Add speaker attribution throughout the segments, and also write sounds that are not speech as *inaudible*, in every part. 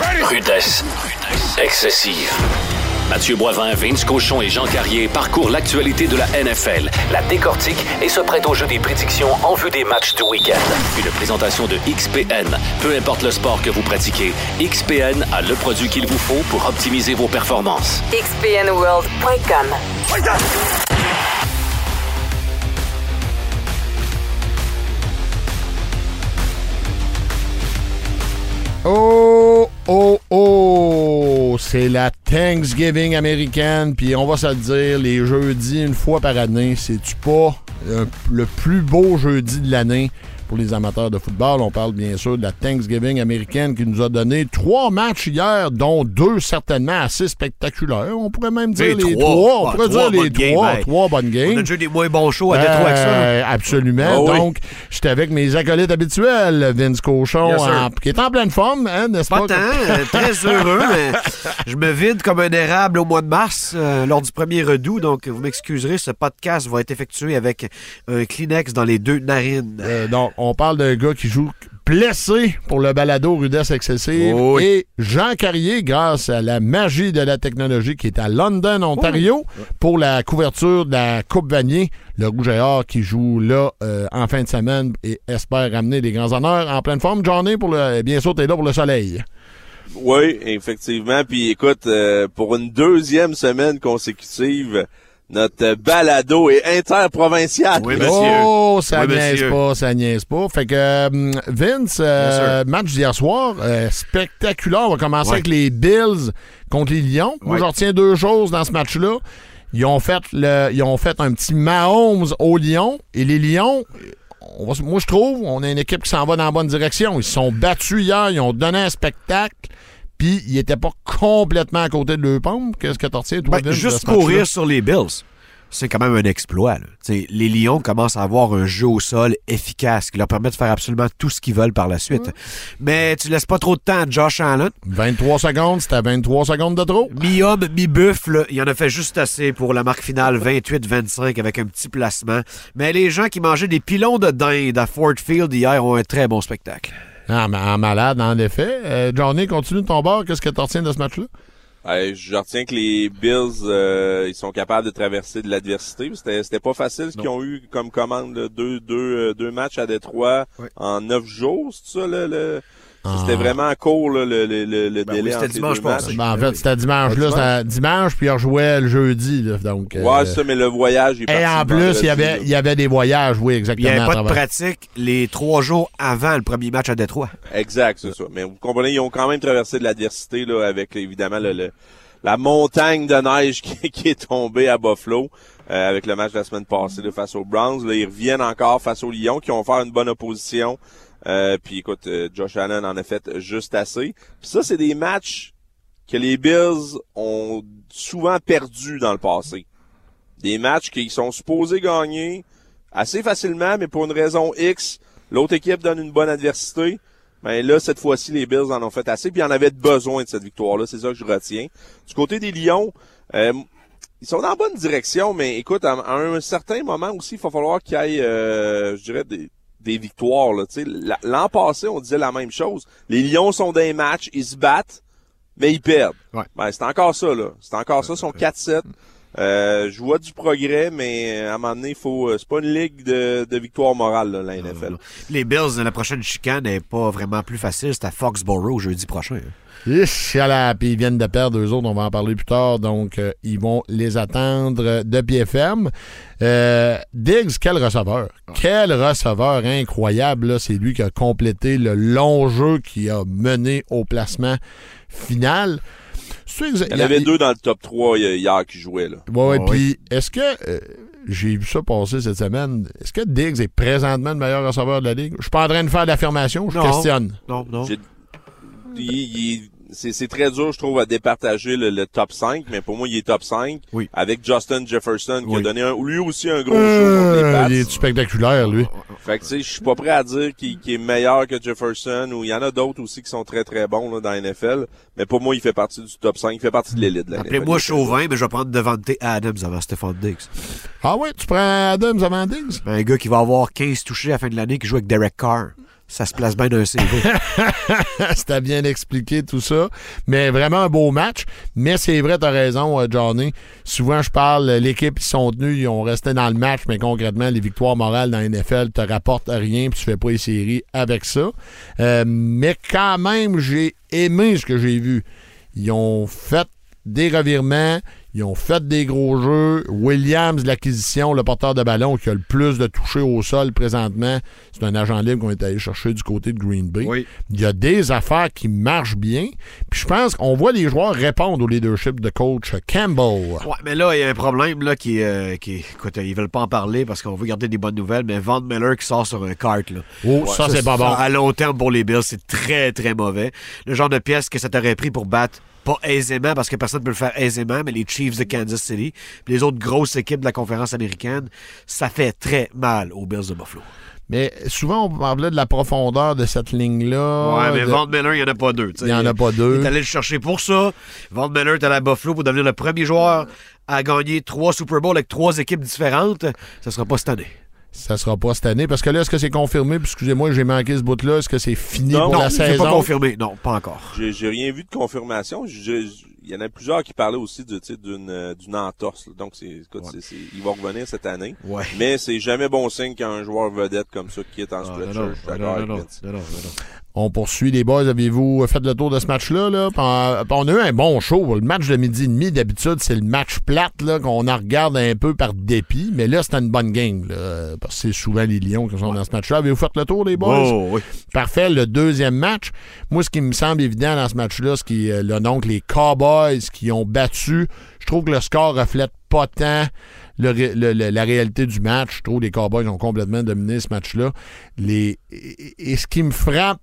Speaker 1: Rudesse. Excessive. Mathieu Boivin, Vince Cochon et Jean Carrier parcourent l'actualité de la NFL, la décortique et se prêtent au jeu des prédictions en vue des matchs du week-end. Une présentation de XPN. Peu importe le sport que vous pratiquez, XPN a le produit qu'il vous faut pour optimiser vos performances.
Speaker 2: XPNWorld.com.
Speaker 3: Oh, oh, oh! C'est la Thanksgiving américaine, puis on va se le dire, les jeudis, une fois par année, c'est-tu pas euh, le plus beau jeudi de l'année? Pour les amateurs de football? On parle bien sûr de la Thanksgiving américaine qui nous a donné trois matchs hier, dont deux certainement assez spectaculaires. On pourrait même dire les, trois. On
Speaker 4: Ah,
Speaker 3: pourrait
Speaker 4: trois
Speaker 3: dire les trois.
Speaker 4: hey.
Speaker 3: Trois bonnes games.
Speaker 4: On a déjà des moins bons shows à Détroit avec ça. là.
Speaker 3: Euh, absolument.
Speaker 4: Ah oui.
Speaker 3: Donc, j'étais avec mes acolytes habituels, Vince Cochon, en- qui est en pleine forme, hein, n'est-ce pas?
Speaker 4: Pas? tant, euh, très *laughs* heureux, mais je me vide comme un érable au mois de mars euh, lors du premier redout. Donc, vous m'excuserez, ce podcast va être effectué avec un Kleenex dans les deux narines.
Speaker 3: Euh, donc, on parle d'un gars qui joue blessé pour le balado Rudesse Excessive.
Speaker 4: Oh oui.
Speaker 3: Et Jean Carrier, grâce à la magie de la technologie qui est à London, Ontario, pour la couverture de la Coupe Vanier. Le Rouge et Or qui joue là euh, en fin de semaine et espère ramener des grands honneurs en pleine forme. Johnny, pour le, bien sûr, t'es là pour le soleil.
Speaker 5: Oui, effectivement. Puis écoute, euh, pour une deuxième semaine consécutive, notre balado est interprovincial.
Speaker 4: Oui, monsieur.
Speaker 3: Oh, ça
Speaker 4: Oui,
Speaker 3: niaise
Speaker 4: monsieur.
Speaker 3: pas, ça niaise pas. Fait que euh, Vince, euh, match d'hier soir, euh, spectaculaire. On va commencer
Speaker 4: Ouais.
Speaker 3: avec les Bills contre les Lions. Moi, je retiens deux choses dans ce match-là. Ils ont fait le, ils ont fait un petit Mahomes aux Lions et les Lions. on va se- moi, je trouve, on a une équipe qui s'en va dans la bonne direction. Ils se sont battus hier, ils ont donné un spectacle, puis ils n'étaient pas complètement à côté de leur pompe. Qu'est-ce que tu retiens, toi,
Speaker 4: Ben, juste courir sur les Bills, c'est quand même un exploit. là. Les Lions commencent à avoir un jeu au sol efficace qui leur permet de faire absolument tout ce qu'ils veulent par la suite. Mais tu laisses pas trop de temps à Josh Allen.
Speaker 3: 23 secondes, c'était 23 secondes de trop.
Speaker 4: Mi-homme, mi-buffle, il en a fait juste assez pour la marque finale 28-25 avec un petit placement. Mais les gens qui mangeaient des pilons de dinde à Ford Field hier ont un très bon spectacle.
Speaker 3: Ah, en malade, en effet. Euh, Johnny, continue de ton bord. Qu'est-ce que tu retiens de ce match-là?
Speaker 5: Je retiens que les Bills, euh, ils sont capables de traverser de l'adversité. C'était, c'était pas facile ce qu'ils ont eu comme commande, là, deux, deux, euh, deux matchs à Détroit en neuf jours, c'est ça, là, le...
Speaker 3: Ah.
Speaker 5: C'était vraiment court, là, le, le, le, le
Speaker 4: Ben
Speaker 5: délai
Speaker 4: oui, c'était dimanche passé.
Speaker 3: Ben, en fait, c'était dimanche.
Speaker 5: Ah,
Speaker 3: Là,
Speaker 5: dimanche?
Speaker 3: c'était dimanche, puis il rejouait le jeudi. Là, donc, euh,
Speaker 5: Ouais, c'est ça, mais le voyage est
Speaker 3: Et en plus, il y, avait, il y avait des voyages, oui,
Speaker 4: Il
Speaker 3: exactement.
Speaker 4: n'y avait pas de pratique les trois jours avant le premier match à Détroit.
Speaker 5: Exact, c'est ça. Mais vous comprenez, ils ont quand même traversé de l'adversité là, avec évidemment le, le- la montagne de neige *laughs* qui, qui est tombée à Buffalo euh, avec le match de la semaine passée là, face aux Browns. Là, ils reviennent encore face aux Lions qui ont fait une bonne opposition. Euh, puis écoute, euh, Josh Allen en a fait juste assez. Puis ça, c'est des matchs que les Bills ont souvent perdus dans le passé. Des matchs qu'ils sont supposés gagner assez facilement, mais pour une raison X, l'autre équipe donne une bonne adversité. Mais là, cette fois-ci, les Bills en ont fait assez, puis en avaient besoin de cette victoire-là. C'est ça que je retiens. Du côté des Lions, euh, ils sont dans la bonne direction, mais écoute, à, à un certain moment aussi, il va falloir qu'il y ait, euh, je dirais, des, des victoires. là. Tu sais, la- L'an passé, on disait la même chose. Les Lions sont dans les matchs, ils se battent, mais ils perdent.
Speaker 4: Ouais.
Speaker 5: Ben, c'est encore ça, là. C'est encore ça, ils sont 4-7. Euh, je vois du progrès, mais à un moment donné, faut. euh, C'est pas une ligue de, de victoire morale, là, la NFL.
Speaker 4: Les Bills, la prochaine chicane n'est pas vraiment plus facile. C'est à Foxborough jeudi prochain. hein.
Speaker 3: Puis ils viennent de perdre eux autres, on va en parler plus tard, donc euh, ils vont les attendre de pied ferme. Euh, Diggs, quel receveur! Quel receveur incroyable! là. C'est lui qui a complété le long jeu qui a mené au placement final.
Speaker 5: Il y en avait deux dans le top 3 hi- hier qui jouaient, là.
Speaker 3: Ouais, ouais,
Speaker 4: Ah oui.
Speaker 3: puis est-ce que euh, j'ai vu ça passer cette semaine? Est-ce que Diggs est présentement le meilleur receveur de la ligue? Je suis pas en train de faire l'affirmation, je
Speaker 4: Non.
Speaker 3: questionne.
Speaker 4: Non, non.
Speaker 5: J'ai- il- il- c'est c'est très dur, je trouve, à départager le, le top 5, mais pour moi, il est top 5.
Speaker 4: Oui.
Speaker 5: Avec Justin Jefferson, qui a donné un, lui aussi un gros show contre les
Speaker 3: Euh,
Speaker 5: Pats.
Speaker 3: il est spectaculaire, lui.
Speaker 5: Fait que, tu sais, je suis pas prêt à dire qu'il qu'il est meilleur que Jefferson, ou il y en a d'autres aussi qui sont très, très bons là, dans la NFL. Mais pour moi, il fait partie du top 5, il fait partie de l'élite.
Speaker 4: Appelez-moi chauvin, mais je vais prendre Devante Adams avant Stephon Diggs.
Speaker 3: Ah ouais, tu prends Adams avant Diggs?
Speaker 4: Un gars qui va avoir 15 touchés à la fin de l'année qui joue avec Derek Carr. Ça se place bien d'un CV. *laughs*
Speaker 3: C'était bien expliqué tout ça. Mais vraiment un beau match. Mais c'est vrai, t'as raison, euh, Johnny. Souvent, je parle, l'équipe, ils sont tenus, ils ont resté dans le match, mais concrètement, les victoires morales dans la NFL te rapportent rien, puis tu fais pas les séries avec ça. Euh, mais quand même, j'ai aimé ce que j'ai vu. Ils ont fait des revirements, ils ont fait des gros jeux. Williams, l'acquisition, le porteur de ballon qui a le plus de toucher au sol présentement, c'est un agent libre qu'on est allé chercher du côté de Green Bay.
Speaker 4: Oui.
Speaker 3: Il y a des affaires qui marchent bien. Puis je pense qu'on voit les joueurs répondre au leadership de coach Campbell.
Speaker 4: Ouais, mais là, il y a un problème là qui, euh, qui écoute, ils veulent pas en parler parce qu'on veut garder des bonnes nouvelles, mais Van Miller qui sort sur un kart là.
Speaker 3: Oh, ça, c'est pas bon.
Speaker 4: À long terme pour les Bills, c'est très très mauvais. Le genre de pièce que ça t'aurait pris pour battre pas aisément parce que personne ne peut le faire aisément, mais les Chiefs de Kansas City, puis les autres grosses équipes de la conférence américaine, ça fait très mal aux Bills de Buffalo.
Speaker 3: Mais souvent, on parlait de la profondeur de cette ligne-là.
Speaker 4: Ouais, mais
Speaker 3: de-
Speaker 4: Von Miller, il n'y en a pas deux.
Speaker 3: Il n'y en a pas deux.
Speaker 4: Il est allé le chercher pour ça. Von Miller est allé à Buffalo pour devenir le premier joueur à gagner trois Super Bowls avec trois équipes différentes. Ça sera pas cette année.
Speaker 3: Ça sera pas cette année. Parce que là, est-ce que c'est confirmé? Puis, Excusez-moi, j'ai manqué ce bout-là. Est-ce que c'est fini
Speaker 5: Non,
Speaker 3: pour
Speaker 5: non,
Speaker 3: la
Speaker 4: c'est
Speaker 3: saison?
Speaker 4: pas confirmé. Non, pas encore.
Speaker 5: J'ai j'ai rien vu de confirmation. Je- je- Il y en a plusieurs qui parlaient aussi de, tu sais, d'une euh, d'une entorse. là. Donc, c'est, écoute, c'est- c'est- il va revenir cette année.
Speaker 4: Ouais.
Speaker 5: Mais c'est jamais bon signe qu'un joueur vedette comme ça quitte en
Speaker 4: Ah,
Speaker 5: stretcher.
Speaker 4: non, non, non, non, non,
Speaker 3: On poursuit les boys. Avez-vous fait le tour de ce match-là? Là? On a eu un bon show. Le match de midi et demi, d'habitude, c'est le match plate là, qu'on en regarde un peu par dépit. Mais là, c'était une bonne game. Là, parce que c'est souvent les Lions qui sont dans ce match-là. Avez-vous fait le tour, les boys?
Speaker 4: Oh, oui.
Speaker 3: Parfait. Le deuxième match, moi, ce qui me semble évident dans ce match-là, c'est que euh, donc les Cowboys qui ont battu, je trouve que le score reflète pas tant le ré- le- le- la réalité du match. Je trouve que les Cowboys ont complètement dominé ce match-là. Les, et, et ce qui me frappe,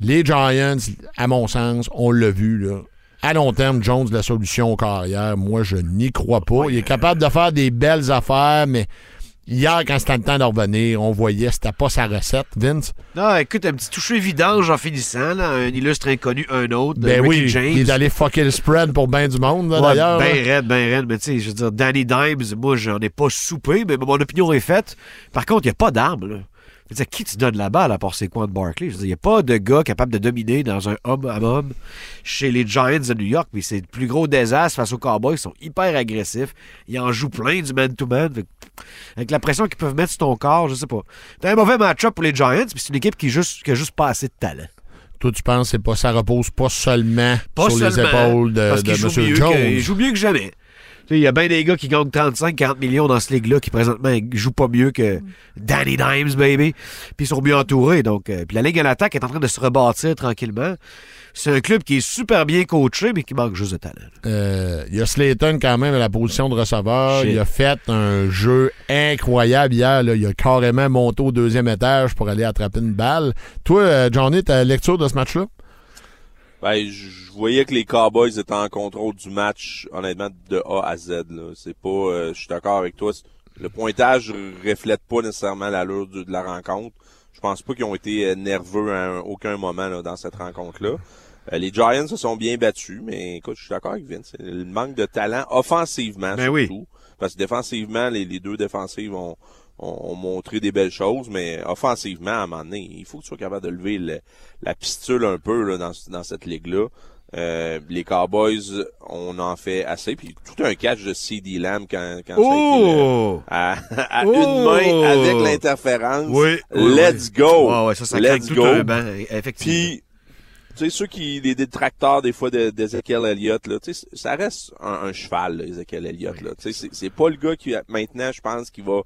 Speaker 3: les Giants, à mon sens, on l'a vu, là. À long terme, Jones, la solution aux carrières, moi, je n'y crois pas. Il est capable de faire des belles affaires, mais hier, quand c'était le temps de revenir, on voyait c'était pas sa recette, Vince.
Speaker 4: Non, écoute, un petit toucher vidange en finissant, là, un illustre inconnu, un autre.
Speaker 3: Ben
Speaker 4: Ricky
Speaker 3: oui,
Speaker 4: James.
Speaker 3: il est allé fucker le spread pour bien du monde, là,
Speaker 4: Ouais,
Speaker 3: d'ailleurs.
Speaker 4: ben
Speaker 3: là.
Speaker 4: raide, ben raide. Mais tu sais, je veux dire, Danny Dimes, moi, j'en ai pas soupé, mais mon opinion est faite. Par contre, il n'y a pas là. Je veux dire, qui tu donnes la balle à part c'est quoi de Barkley? Je veux dire, il n'y a pas de gars capable de dominer dans un homme à homme chez les Giants de New York. Puis c'est le plus gros désastre face aux Cowboys. Ils sont hyper agressifs. Ils en jouent plein du man-to-man. Avec la pression qu'ils peuvent mettre sur ton corps, je sais pas. T'as un mauvais match-up pour les Giants, puis c'est une équipe qui, juste, qui a juste pas assez de talent.
Speaker 3: Toi, tu penses que c'est pas, ça repose pas seulement
Speaker 4: Pas
Speaker 3: sur les épaules de, M. Jones.
Speaker 4: que- Il joue mieux que jamais. Il y a bien des gars qui gagnent 35-40 millions dans ce ligue-là qui présentement jouent pas mieux que Danny Dimes, baby. Puis ils sont mieux entourés. Donc, euh, puis la ligue à l'attaque est en train de se rebâtir tranquillement. C'est un club qui est super bien coaché, mais qui manque juste de talent.
Speaker 3: Euh, il y a Slayton quand même à la position de receveur. Il a fait un jeu incroyable hier. Il a carrément monté au deuxième étage pour aller attraper une balle. Toi, euh, Johnny, ta lecture de ce match-là?
Speaker 5: Ben, je voyais que les Cowboys étaient en contrôle du match, honnêtement, de A à Z. Là. C'est pas, euh, je suis d'accord avec toi. Le pointage reflète pas nécessairement l'allure de, de la rencontre. Je pense pas qu'ils ont été euh, nerveux à un- aucun moment là, dans cette rencontre-là. Euh, les Giants se sont bien battus, mais écoute, je suis d'accord avec Vince. Le manque de talent offensivement
Speaker 4: Ben oui.
Speaker 5: surtout. Parce que défensivement, les, les deux défensives ont, ont, ont montré des belles choses, mais offensivement, à un moment donné, il faut que tu sois capable de lever le- la pistule un peu là, dans, dans cette ligue-là. Euh, les Cowboys, on en fait assez. Puis tout un catch de CD Lamb quand, quand ça a été, euh,
Speaker 4: Oh!
Speaker 5: à, à
Speaker 4: Oh!
Speaker 5: une main avec l'interférence.
Speaker 4: Oui, oui,
Speaker 5: Let's
Speaker 4: oui.
Speaker 5: go!
Speaker 4: Ouais, ouais, ça, ça
Speaker 5: Let's
Speaker 4: tout
Speaker 5: go!
Speaker 4: un banc, effectivement.
Speaker 5: Puis, tu sais, ceux qui, les détracteurs des fois de- d'Ezekiel Elliott, là, tu sais, ça reste un, un cheval, là, Ezekiel Elliott, là. Tu sais, c'est- c'est pas le gars qui, maintenant, je pense, qui va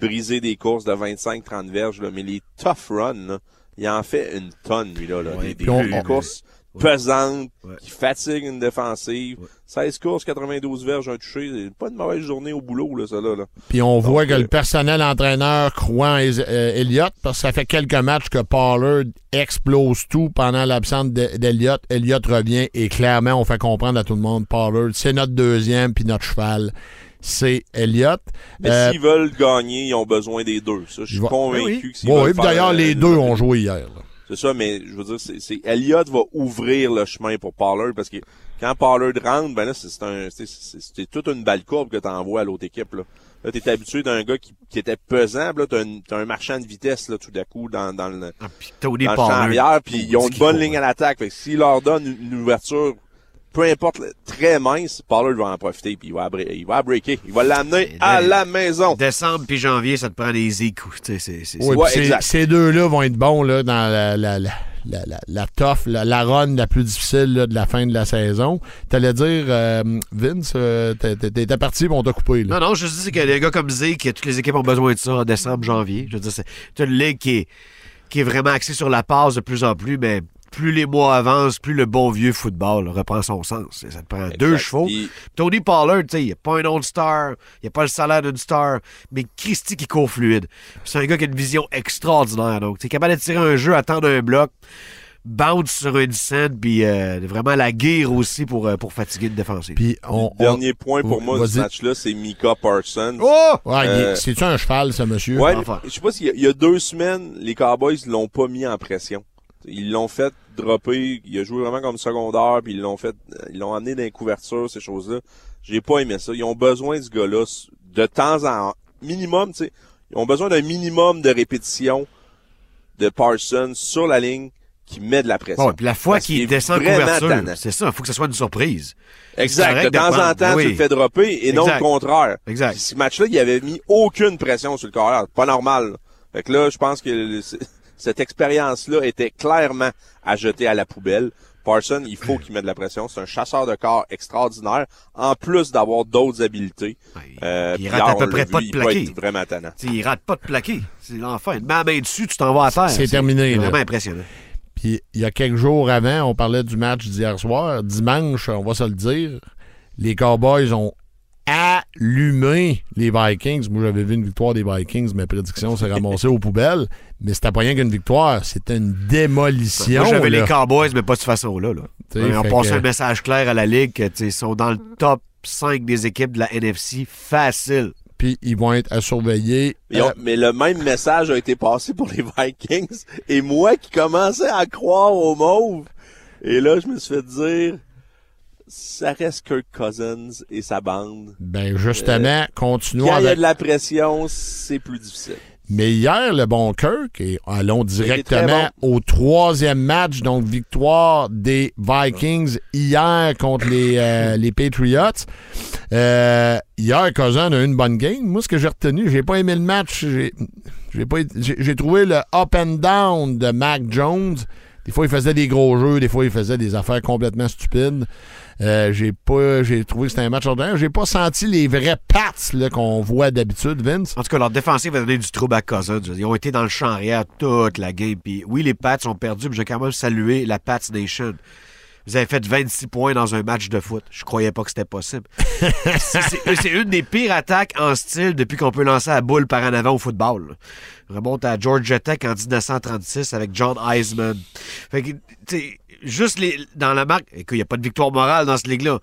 Speaker 5: briser des courses de 25-30 verges, là, mais les tough runs, là, il en fait une tonne, lui, là, là.
Speaker 4: Ouais,
Speaker 5: des, des-
Speaker 3: puis on-
Speaker 5: des
Speaker 3: on-
Speaker 5: courses
Speaker 4: Ouais.
Speaker 5: pesantes,
Speaker 4: Ouais.
Speaker 5: qui fatiguent une défensive. 16 courses, 92 verges, un touché. C'est pas une mauvaise journée au boulot, là, ça, là. là.
Speaker 3: Puis on voit que
Speaker 5: euh,
Speaker 3: le personnel entraîneur croit en euh, Elliott parce que ça fait quelques matchs que Pollard explose tout pendant l'absence d'E- d'Elliott. Elliott revient et clairement, on fait comprendre à tout le monde, Pollard, c'est notre deuxième puis notre cheval, c'est Elliott.
Speaker 5: Mais
Speaker 3: Euh,
Speaker 5: s'ils veulent gagner, ils ont besoin des deux. Ça, je suis convaincu
Speaker 4: Oui, oui.
Speaker 5: que s'ils
Speaker 3: bon,
Speaker 5: veulent
Speaker 3: puis d'ailleurs, les
Speaker 5: euh,
Speaker 3: deux ont joué hier. là.
Speaker 5: C'est ça, mais je veux dire, c'est, c'est Elliott va ouvrir le chemin pour Pollard parce que quand Pollard rentre, ben là, c'est, c'est un, c'est, c'est, c'est toute une balle courbe que t'envoies à l'autre équipe, là. Là, t'es habitué d'un gars qui, qui était pesant, là, t'as un, t'as un marchand de vitesse, là, tout d'un coup, dans, dans le,
Speaker 4: Ah,
Speaker 5: dans le champ arrière, puis ils ont une bonne
Speaker 4: faut,
Speaker 5: ligne
Speaker 4: ouais.
Speaker 5: à l'attaque. Fait que s'ils leur donnent une, une ouverture, peu importe, très mince, Pollard va en profiter, puis il va, il va breaker. Il va l'amener
Speaker 4: Et
Speaker 5: à
Speaker 4: là-
Speaker 5: la maison.
Speaker 4: Décembre puis janvier, ça te prend des écouts.
Speaker 3: Ces- deux-là vont être bons là, dans la, la, la, la, la, la tough, la, la run la plus difficile là, de la fin de la saison. T'allais dire, euh, Vince, euh, t'es- t'es- t'étais parti, mais on t'a coupé. Là.
Speaker 4: Non, non, je dis c'est que les gars comme Zeke, toutes les équipes ont besoin de ça en décembre, janvier. Je veux dire, c'est c'est une ligue qui est, qui est vraiment axée sur la passe de plus en plus, mais plus les mois avancent, plus le bon vieux football reprend son sens. Ça te prend deux chevaux. Tony Pollard, tu sais, il n'y a pas un autre star, il n'y a pas le salaire d'une star, mais Christy qui court fluide. C'est un gars qui a une vision extraordinaire. Donc, tu es capable de tirer un jeu, attendre un bloc, bounce sur une scène, puis euh, vraiment la guerre aussi pour, euh, pour fatiguer une défensive.
Speaker 3: Puis on, on-
Speaker 5: Dernier point pour moi de ce match-là, c'est Mika Parsons.
Speaker 4: Oh!
Speaker 3: Ouais,
Speaker 5: Euh,
Speaker 3: C'est-tu un cheval, ce monsieur?
Speaker 5: Ouais,
Speaker 4: Enfin.
Speaker 5: je sais pas s'il y y a deux semaines, les Cowboys l'ont pas mis en pression. Ils l'ont fait dropper, il a joué vraiment comme secondaire, puis ils l'ont fait, ils l'ont amené dans les couvertures, ces choses-là. J'ai pas aimé ça. Ils ont besoin de ce gars-là de temps en minimum, tu sais. Ils ont besoin d'un minimum de répétition de Parsons sur la ligne qui met de la pression.
Speaker 4: Bon, puis la fois qu'il
Speaker 5: est
Speaker 4: descend couverture, c'est ça, il faut que ce soit une surprise.
Speaker 5: Exact. De temps en temps,
Speaker 4: oui.
Speaker 5: tu le fais dropper et non le contraire.
Speaker 4: Exact.
Speaker 5: Puis ce match-là, il avait mis aucune pression sur le carrière. Pas normal. là. Fait que là, je pense que cette expérience-là était clairement à jeter à la poubelle. Parson, il faut *clears throat* qu'il mette de la pression. C'est un chasseur de corps extraordinaire, en plus d'avoir d'autres habiletés.
Speaker 4: Ouais,
Speaker 5: Euh,
Speaker 4: il rate
Speaker 5: là,
Speaker 4: à peu près pas
Speaker 5: vu,
Speaker 4: de
Speaker 5: il
Speaker 4: plaqué.
Speaker 5: être vraiment tannant.
Speaker 4: T'sais, il rate pas de plaqué. C'est l'enfer. Une main dessus, tu t'en vas à terre.
Speaker 3: C'est terminé, là.
Speaker 4: vraiment impressionnant.
Speaker 3: Puis il y a quelques jours avant, on parlait du match d'hier soir. Dimanche, on va se le dire, les Cowboys ont allumé les Vikings. Moi, j'avais vu une victoire des Vikings. Mes prédictions s'est ramassées aux poubelles. Mais c'était pas rien qu'une victoire. C'était une démolition.
Speaker 4: Moi, j'avais les Cowboys, mais pas de cette façon-là. Là. Ils ont passé
Speaker 3: que-
Speaker 4: un message clair à la Ligue que t'sais, ils sont dans le top 5 des équipes de la NFC facile.
Speaker 3: Puis ils vont être à surveiller. Euh,
Speaker 5: mais le même message a été passé pour les Vikings. Et moi qui commençais à croire aux mauves. Et là, je me suis fait dire, ça reste Kirk Cousins et sa bande.
Speaker 3: ben justement, continuons
Speaker 5: Quand il y a de la pression, c'est plus difficile.
Speaker 3: Mais hier, le bon Kirk, et allons directement au troisième match, donc victoire des Vikings hier contre les, euh, *laughs* les Patriots. Euh, hier, Cousin a eu une bonne game. Moi, ce que j'ai retenu, j'ai pas aimé le match. J'ai, j'ai, pas, été- j'ai, j'ai trouvé le up and down de Mac Jones. Des fois, il faisait des gros jeux, des fois, il faisait des affaires complètement stupides. Euh, j'ai pas, j'ai trouvé que c'était un match ordinaire. J'ai pas senti les vrais pats là, qu'on voit d'habitude, Vince.
Speaker 4: En tout cas, leur défensive a donné du trouble à Cousins. Ils ont été dans le champ arrière toute la game. Puis oui, les Pats ont perdu, mais j'ai quand même salué la Pats Nation. Vous avez fait 26 points dans un match de foot. Je croyais pas que c'était possible. *laughs* c'est une des pires attaques en style depuis qu'on peut lancer la boule par en avant au football. Remonte à Georgia Tech en 1936 avec John Eisman. Fait que, tu sais, juste les, dans la marque, écoute, il n'y a pas de victoire morale dans cette ligue-là,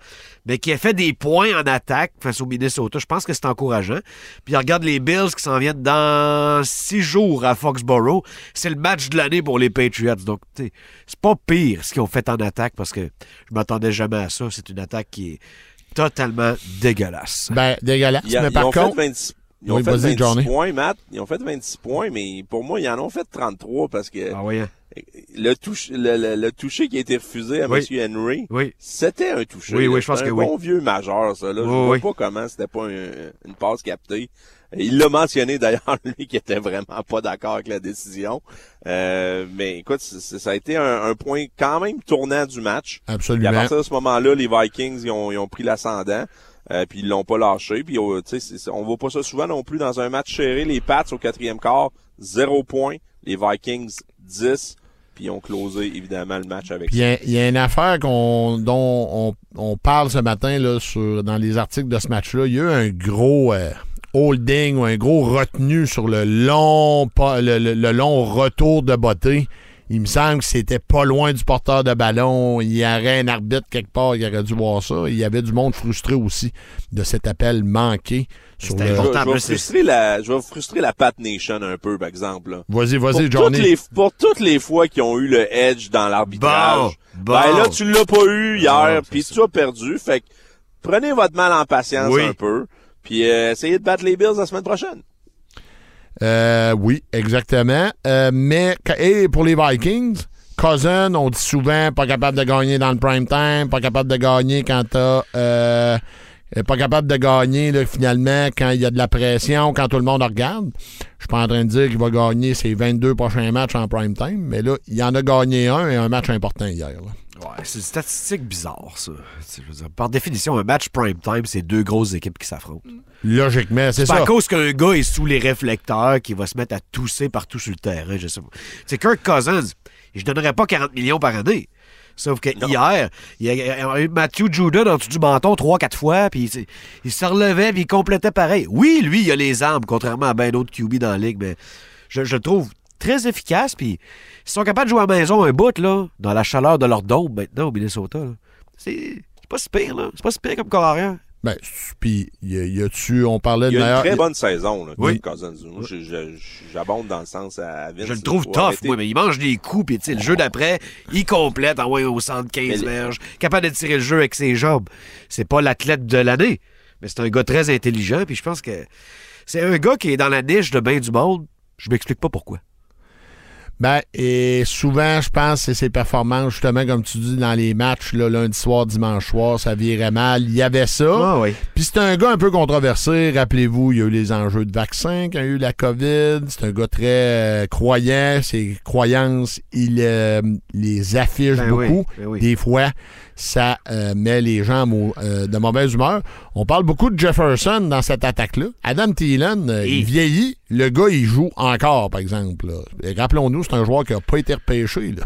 Speaker 4: mais qui a fait des points en attaque face au Minnesota, je pense que c'est encourageant. Puis regarde les Bills qui s'en viennent dans six jours à Foxborough. C'est le match de l'année pour les Patriots. Donc, tu sais, c'est pas pire ce qu'ils ont fait en attaque parce que je m'attendais jamais à ça. C'est une attaque qui est totalement dégueulasse.
Speaker 3: Ben, dégueulasse.
Speaker 5: A-
Speaker 3: mais
Speaker 5: ils
Speaker 3: par
Speaker 5: ont
Speaker 3: contre,
Speaker 5: fait 26, ils ont
Speaker 3: Oui,
Speaker 5: fait
Speaker 3: vas-y,
Speaker 5: 26
Speaker 3: Johnny.
Speaker 5: points, Matt. Ils ont fait 26 points, mais pour moi, ils en ont fait 33 parce que
Speaker 4: Ah oui, hein?
Speaker 5: le, touche, le, le- le toucher qui a été refusé à
Speaker 4: Oui.
Speaker 5: M. Henry,
Speaker 4: Oui.
Speaker 5: c'était un toucher.
Speaker 4: Oui, oui, je pense que
Speaker 5: un bon vieux majeur, ça. Là. je vois pas comment c'était pas un- une passe captée. Il l'a mentionné *laughs* d'ailleurs, lui, qui était vraiment pas d'accord avec la décision. Euh, mais écoute, ça a été un, un point quand même tournant du match. Puis à
Speaker 3: absolument.
Speaker 5: partir de ce moment-là, les Vikings, ils ont, ils ont pris l'ascendant. Euh, puis ils l'ont pas lâché. Puis euh, c'est- on voit pas ça souvent non plus dans un match serré. Les Pats au quatrième quart, zéro point. Les Vikings, 10. Puis ils ont closé évidemment le match avec
Speaker 3: Puis il y y, a une affaire qu'on, dont on, on parle ce matin là, sur, dans les articles de ce match-là. Il y a eu un gros euh, holding ou un gros retenu sur le long, le, le- le long retour de beauté. Il me semble que c'était pas loin du porteur de ballon. Il y aurait un arbitre quelque part qui aurait dû voir ça. Il y avait du monde frustré aussi de cet appel manqué. Sur le...
Speaker 5: Je, vais-
Speaker 4: important.
Speaker 5: je vais
Speaker 4: mais c'est-
Speaker 5: frustrer la, je vais frustrer la Pat Nation un peu, par exemple. là.
Speaker 3: Vas-y,
Speaker 5: Pour,
Speaker 3: vas-y,
Speaker 5: toutes
Speaker 3: Johnny.
Speaker 5: les, pour toutes les fois qu'ils ont eu le edge dans l'arbitrage,
Speaker 4: Bon,
Speaker 5: ben là, tu l'as pas eu hier,
Speaker 4: Bon,
Speaker 5: puis tu as perdu. Fait que prenez votre mal en patience
Speaker 4: Oui.
Speaker 5: un peu. Puis euh, essayer de battre les Bills la semaine prochaine.
Speaker 3: Euh, oui, exactement. Euh, mais et pour les Vikings, Cousin, on dit souvent pas capable de gagner dans le prime time, pas capable de gagner quand t'as euh, pas capable de gagner là, finalement quand il y a de la pression, quand tout le monde regarde. Je suis pas en train de dire qu'il va gagner ses 22 prochains matchs en prime time, mais là, il en a gagné un et un match important hier.
Speaker 4: Ouais, c'est une statistique bizarre, ça. Tu sais, je veux dire, par définition, un match prime time, c'est deux grosses équipes qui s'affrontent.
Speaker 3: Logiquement, c'est
Speaker 4: C'est pas
Speaker 3: ça.
Speaker 4: à cause qu'un gars est sous les réflecteurs qu'il va se mettre à tousser partout sur le terrain, je sais pas. C'est Kirk Cousins, je donnerais pas 40 millions par année. Sauf que hier, il y a- eu Matthew Judon en dessous du menton trois, quatre fois, puis il, il se relevait, puis il complétait pareil. Oui, lui, il a les armes, contrairement à ben d'autres QB dans la ligue, mais je, je le trouve très efficace, puis ils sont capables de jouer à la maison un bout, là, dans la chaleur de leur dôme maintenant au Minnesota. là. C'est c'est pas si pire, là. C'est pas si pire comme corps arrière.
Speaker 3: Ben, puis y a- y a-tu, on parlait
Speaker 5: Il
Speaker 3: de
Speaker 5: y a une très bonne saison, là,
Speaker 4: Oui.
Speaker 5: Kirk Cousins. Moi, je- je- j'abonde dans le sens à Vince.
Speaker 4: Je le trouve tough,
Speaker 5: arrêter.
Speaker 4: moi, mais il mange des coups, puis tu sais, le jeu d'après, il complète, envoie au centre 15
Speaker 5: Mais les-
Speaker 4: verges, capable de tirer le jeu avec ses jambes. C'est pas l'athlète de l'année, mais c'est un gars très intelligent, puis je pense que c'est un gars qui est dans la niche de bain du monde. Je m'explique pas pourquoi.
Speaker 3: Ben, et souvent, je pense que c'est ses performances, justement, comme tu dis, dans les matchs, là, lundi soir, dimanche soir, ça virait mal. Il y avait ça.
Speaker 4: Ah oui.
Speaker 3: Puis c'est un gars un peu controversé. Rappelez-vous, il y a eu les enjeux de vaccin, quand il y a eu la COVID. C'est un gars très euh, croyant. Ses croyances, il euh, les affiche
Speaker 4: Ben oui,
Speaker 3: beaucoup.
Speaker 4: ben oui.
Speaker 3: Des fois, ça euh, met les gens de mauvaise humeur. On parle beaucoup de Jefferson dans cette attaque-là. Adam Thielen, euh, il vieillit. Le gars, il joue encore, par exemple. Rappelons-nous, c'est un joueur qui n'a pas été repêché, là,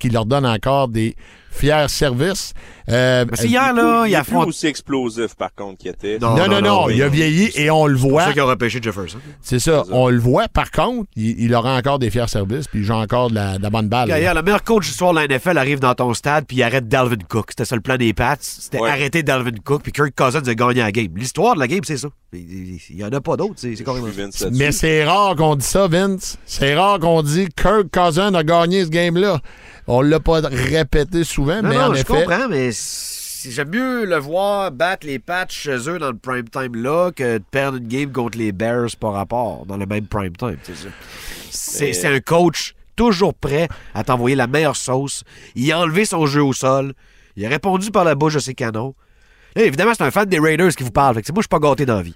Speaker 3: qui leur donne encore des fiers services. Euh,
Speaker 4: c'est hier, là, il
Speaker 5: plus
Speaker 4: affronte.
Speaker 5: aussi explosif, par contre, qu'il était.
Speaker 4: Non,
Speaker 3: non, non, non,
Speaker 4: oui,
Speaker 3: il a vieilli et on le
Speaker 4: C'est
Speaker 3: voit.
Speaker 4: ça qu'il a repêché Jefferson.
Speaker 3: C'est ça, on le voit. Par contre, il, il aura encore des fiers services, puis il joue encore de la, de la bonne balle. là.
Speaker 4: Hier, le meilleur coach du soir de la NFL arrive dans ton stade puis il arrête Dalvin Cook. C'était ça le plan des Pats. C'était
Speaker 5: Ouais.
Speaker 4: arrêter Dalvin Cook puis Kirk Cousins a gagné la game. L'histoire de la game, c'est ça. Il- Il il y en a pas d'autres. C'est carrément.
Speaker 3: Mais c'est rare qu'on dit ça, Vince. C'est rare qu'on dit Kirk Cousin a gagné ce game-là. On l'a pas répété souvent,
Speaker 4: Non,
Speaker 3: mais
Speaker 4: non,
Speaker 3: en
Speaker 4: je
Speaker 3: effet.
Speaker 4: comprends, mais j'aime mieux le voir battre les Pats chez eux dans le prime time là que de perdre une game contre les Bears par rapport dans le même prime time. c'est un coach toujours prêt à t'envoyer la meilleure sauce. Il a enlevé son jeu au sol. Il a répondu par la bouche de ses canons. Là, évidemment, c'est un fan des Raiders qui vous parle. Fait que, sais, moi, je suis pas gâté dans la vie.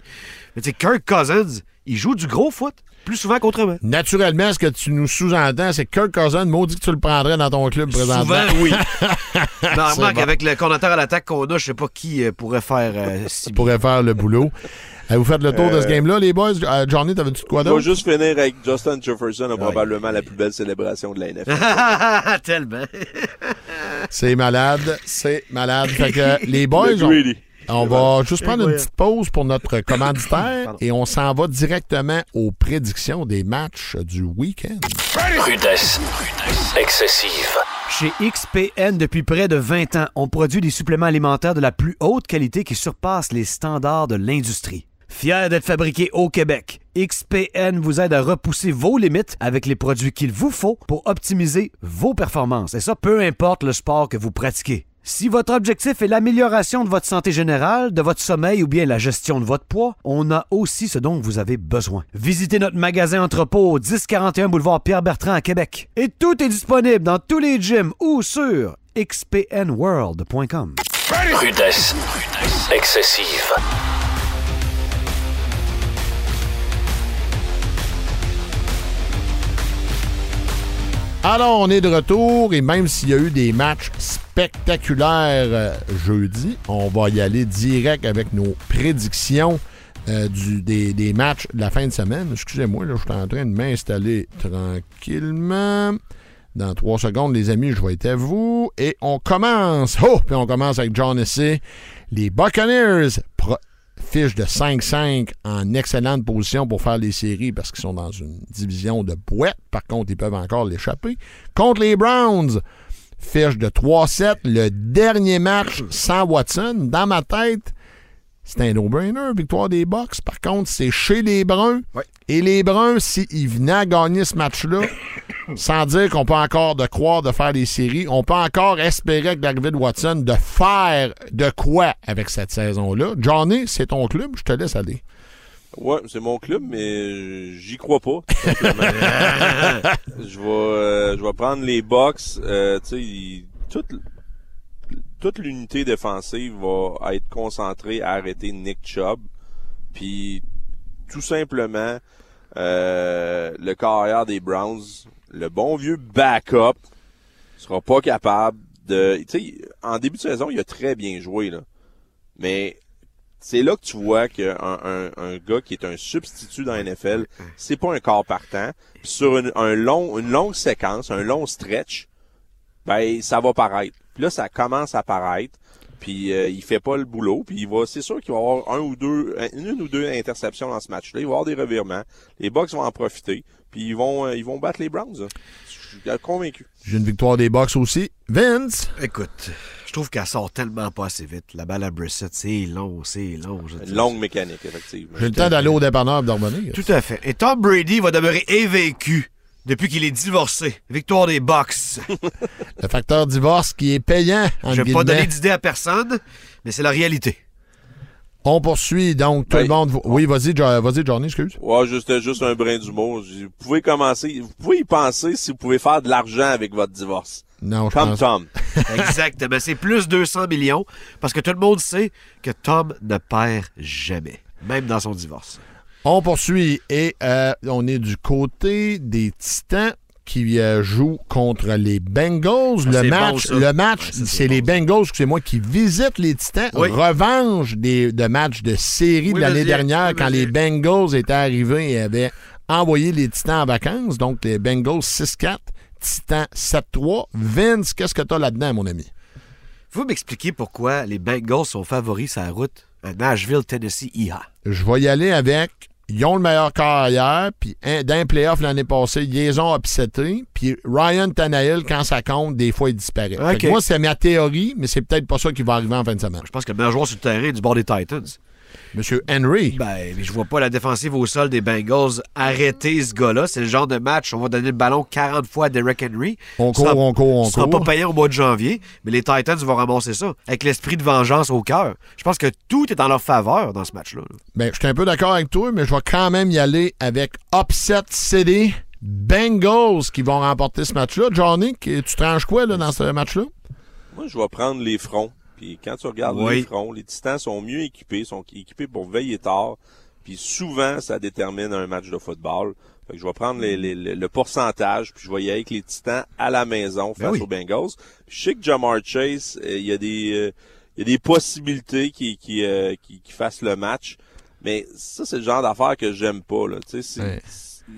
Speaker 4: Mais tu sais, Kirk Cousins, il joue du gros foot plus souvent qu'autrement.
Speaker 3: Naturellement, ce que tu nous sous-entends, c'est que Kirk Cousin, maudit que tu le prendrais dans ton club présentement.
Speaker 4: Souvent, oui. *laughs* Mais remarque,
Speaker 3: bon.
Speaker 4: avec le coordinateur à l'attaque qu'on a, je sais pas qui euh, pourrait faire euh, *laughs* si
Speaker 3: pourrait faire le boulot. Euh, Vous faites le tour de ce game-là, les boys? Euh, Johnny, t'avais-tu de quoi
Speaker 5: On va
Speaker 3: d'autre?
Speaker 5: juste finir avec Justin Jefferson, a probablement la plus belle célébration de la NFL. *laughs*
Speaker 4: Tellement.
Speaker 3: C'est malade, c'est malade. Fait que les boys,
Speaker 5: Le
Speaker 3: on,
Speaker 5: greedy.
Speaker 3: on va juste prendre une petite pause pour notre *coughs* commanditaire et on s'en va directement aux prédictions des matchs du week-end.
Speaker 1: Rudesse. Excessive.
Speaker 6: Chez XPN, depuis près de 20 ans, on produit des suppléments alimentaires de la plus haute qualité qui surpassent les standards de l'industrie. Fier d'être fabriqué au Québec, XPN vous aide à repousser vos limites avec les produits qu'il vous faut pour optimiser vos performances. Et ça, peu importe le sport que vous pratiquez. Si votre objectif est l'amélioration de votre santé générale, de votre sommeil ou bien la gestion de votre poids, on a aussi ce dont vous avez besoin. Visitez notre magasin entrepôt au 1041 boulevard Pierre-Bertrand à Québec. Et tout est disponible dans tous les gyms ou sur xpnworld.com.
Speaker 1: Rudesse. Excessive.
Speaker 3: Alors, on est de retour et même s'il y a eu des matchs spectaculaires euh, jeudi, on va y aller direct avec nos prédictions euh, des, matchs de la fin de semaine. Excusez-moi, je suis en train de m'installer tranquillement. Dans trois secondes, les amis, je vais être à vous. Et on commence. Oh! Puis on commence avec John Essay. Les Buccaneers fiche de 5-5 en excellente position pour faire les séries parce qu'ils sont dans une division de boîte. Par contre, ils peuvent encore l'échapper. Contre les Browns, fiche de 3-7. Le dernier match sans Watson, dans ma tête, c'est un no-brainer, victoire des Bucks. Par contre, c'est chez les Bruns.
Speaker 4: Ouais.
Speaker 3: Et les Bruns, s'ils venaient à gagner ce match-là, *coughs* sans dire qu'on peut encore de croire de faire des séries. On peut encore espérer avec David Watson de faire de quoi avec cette saison-là. Johnny, c'est ton club, je te laisse aller.
Speaker 5: Ouais, c'est mon club, mais j'y crois pas. tout *laughs* simplement. je vais, euh, je vais prendre les box. Euh, tu sais, il- toute, l'unité défensive va être concentrée à arrêter Nick Chubb. Puis, tout simplement, euh, le carrière des Browns, le bon vieux backup, sera pas capable de. En début de saison, il a très bien joué mais c'est là que tu vois qu'un un, un gars qui est un substitut dans NFL, c'est pas un corps partant. Sur une, une longue séquence, un long stretch, ben ça va paraître. Puis là, ça commence à paraître. Puis euh, il fait pas le boulot. Puis il va, c'est sûr qu'il va y avoir un ou deux, une, une ou deux interceptions dans ce match-là. Il va y avoir des revirements. Les Bucks vont en profiter. Puis ils vont, euh, ils vont battre les Browns. là. Je suis convaincu.
Speaker 3: J'ai une victoire des Bucks aussi. Vince,
Speaker 4: Écoute, je trouve qu'elle sort tellement pas assez vite. La balle à Brissett, c'est long, c'est long.
Speaker 5: Une longue mécanique, effectivement.
Speaker 3: j'ai le temps d'aller au dépanneur et de revenir.
Speaker 4: Tout à fait. Et Tom Brady va demeurer invaincu depuis qu'il est divorcé. Victoire des Bucks. *laughs*
Speaker 3: Le facteur divorce qui est payant.
Speaker 4: Je vais pas donner d'idée à personne, mais c'est la réalité.
Speaker 3: On poursuit donc tout
Speaker 5: Ben,
Speaker 3: le monde. Oui, vas-y, Jo- vas-y, Johnny, excuse.
Speaker 5: Ouais, juste, juste un brin d'humour. Vous pouvez commencer, vous pouvez y penser si vous pouvez faire de l'argent avec votre divorce.
Speaker 3: Non, je
Speaker 5: Comme
Speaker 3: pense.
Speaker 5: Tom. *laughs*
Speaker 4: Exactement. C'est plus 200 millions parce que tout le monde sait que Tom ne perd jamais, même dans son divorce.
Speaker 3: On poursuit et euh, on est du côté des Titans qui euh, jouent contre les Bengals.
Speaker 4: Ah,
Speaker 3: le,
Speaker 4: c'est
Speaker 3: match,
Speaker 4: bon, ça.
Speaker 3: le match,
Speaker 4: Ouais, ça, c'est
Speaker 3: c'est
Speaker 4: bon,
Speaker 3: les. Bengals, excusez-moi, qui visitent les Titans.
Speaker 4: Oui.
Speaker 3: Revanche des, de matchs de série de l'année dernière
Speaker 4: oui,
Speaker 3: quand les Bengals étaient arrivés et avaient envoyé les Titans en vacances. Donc les Bengals 6-4, Titans 7-3. Vince, qu'est-ce que tu as là-dedans, mon ami?
Speaker 4: Vous m'expliquer pourquoi les Bengals sont favoris sur la route à Nashville, Tennessee, IA.
Speaker 3: Je vais y aller avec. Ils ont le meilleur carrière, puis un- dans les playoffs l'année passée, ils les ont upsetés, puis Ryan Tannehill, quand ça compte, des fois, il disparaît. Moi, c'est ma théorie, mais c'est peut-être pas ça qui va arriver en fin de semaine.
Speaker 4: Je pense que le meilleur joueur sur le terrain est du bord des Titans.
Speaker 3: Monsieur Henry,
Speaker 4: Ben, mais je vois pas la défensive au sol des Bengals arrêter ce gars-là. C'est le genre de match, on va donner le ballon 40 fois à Derrick Henry.
Speaker 3: on
Speaker 4: sera-
Speaker 3: court, on court, on
Speaker 4: Ce sera
Speaker 3: court.
Speaker 4: pas payant au mois de janvier, mais les Titans vont ramasser ça avec l'esprit de vengeance au cœur. Je pense que tout est en leur faveur dans ce match-là. là.
Speaker 3: Ben, je suis un peu d'accord avec toi, mais je vais quand même y aller avec Upset City Bengals qui vont remporter ce match-là. Johnny, tu tranches quoi là, dans ce match-là?
Speaker 5: Moi, je vais prendre les fronts. Puis quand tu regardes
Speaker 4: Oui.
Speaker 5: les fronts, les Titans sont mieux équipés, sont équipés pour veiller tard. Puis souvent, ça détermine un match de football. Fait que je vais prendre les- les- les- le pourcentage, puis je vais y aller avec les Titans à la maison face
Speaker 4: Ben oui.
Speaker 5: aux Bengals. Je sais que Jamar Chase, euh, il y a des euh, il y a des possibilités qui qui, euh, qui qui fassent le match. Mais ça, c'est le genre d'affaire que j'aime pas. Là. Tu sais,
Speaker 3: Ouais.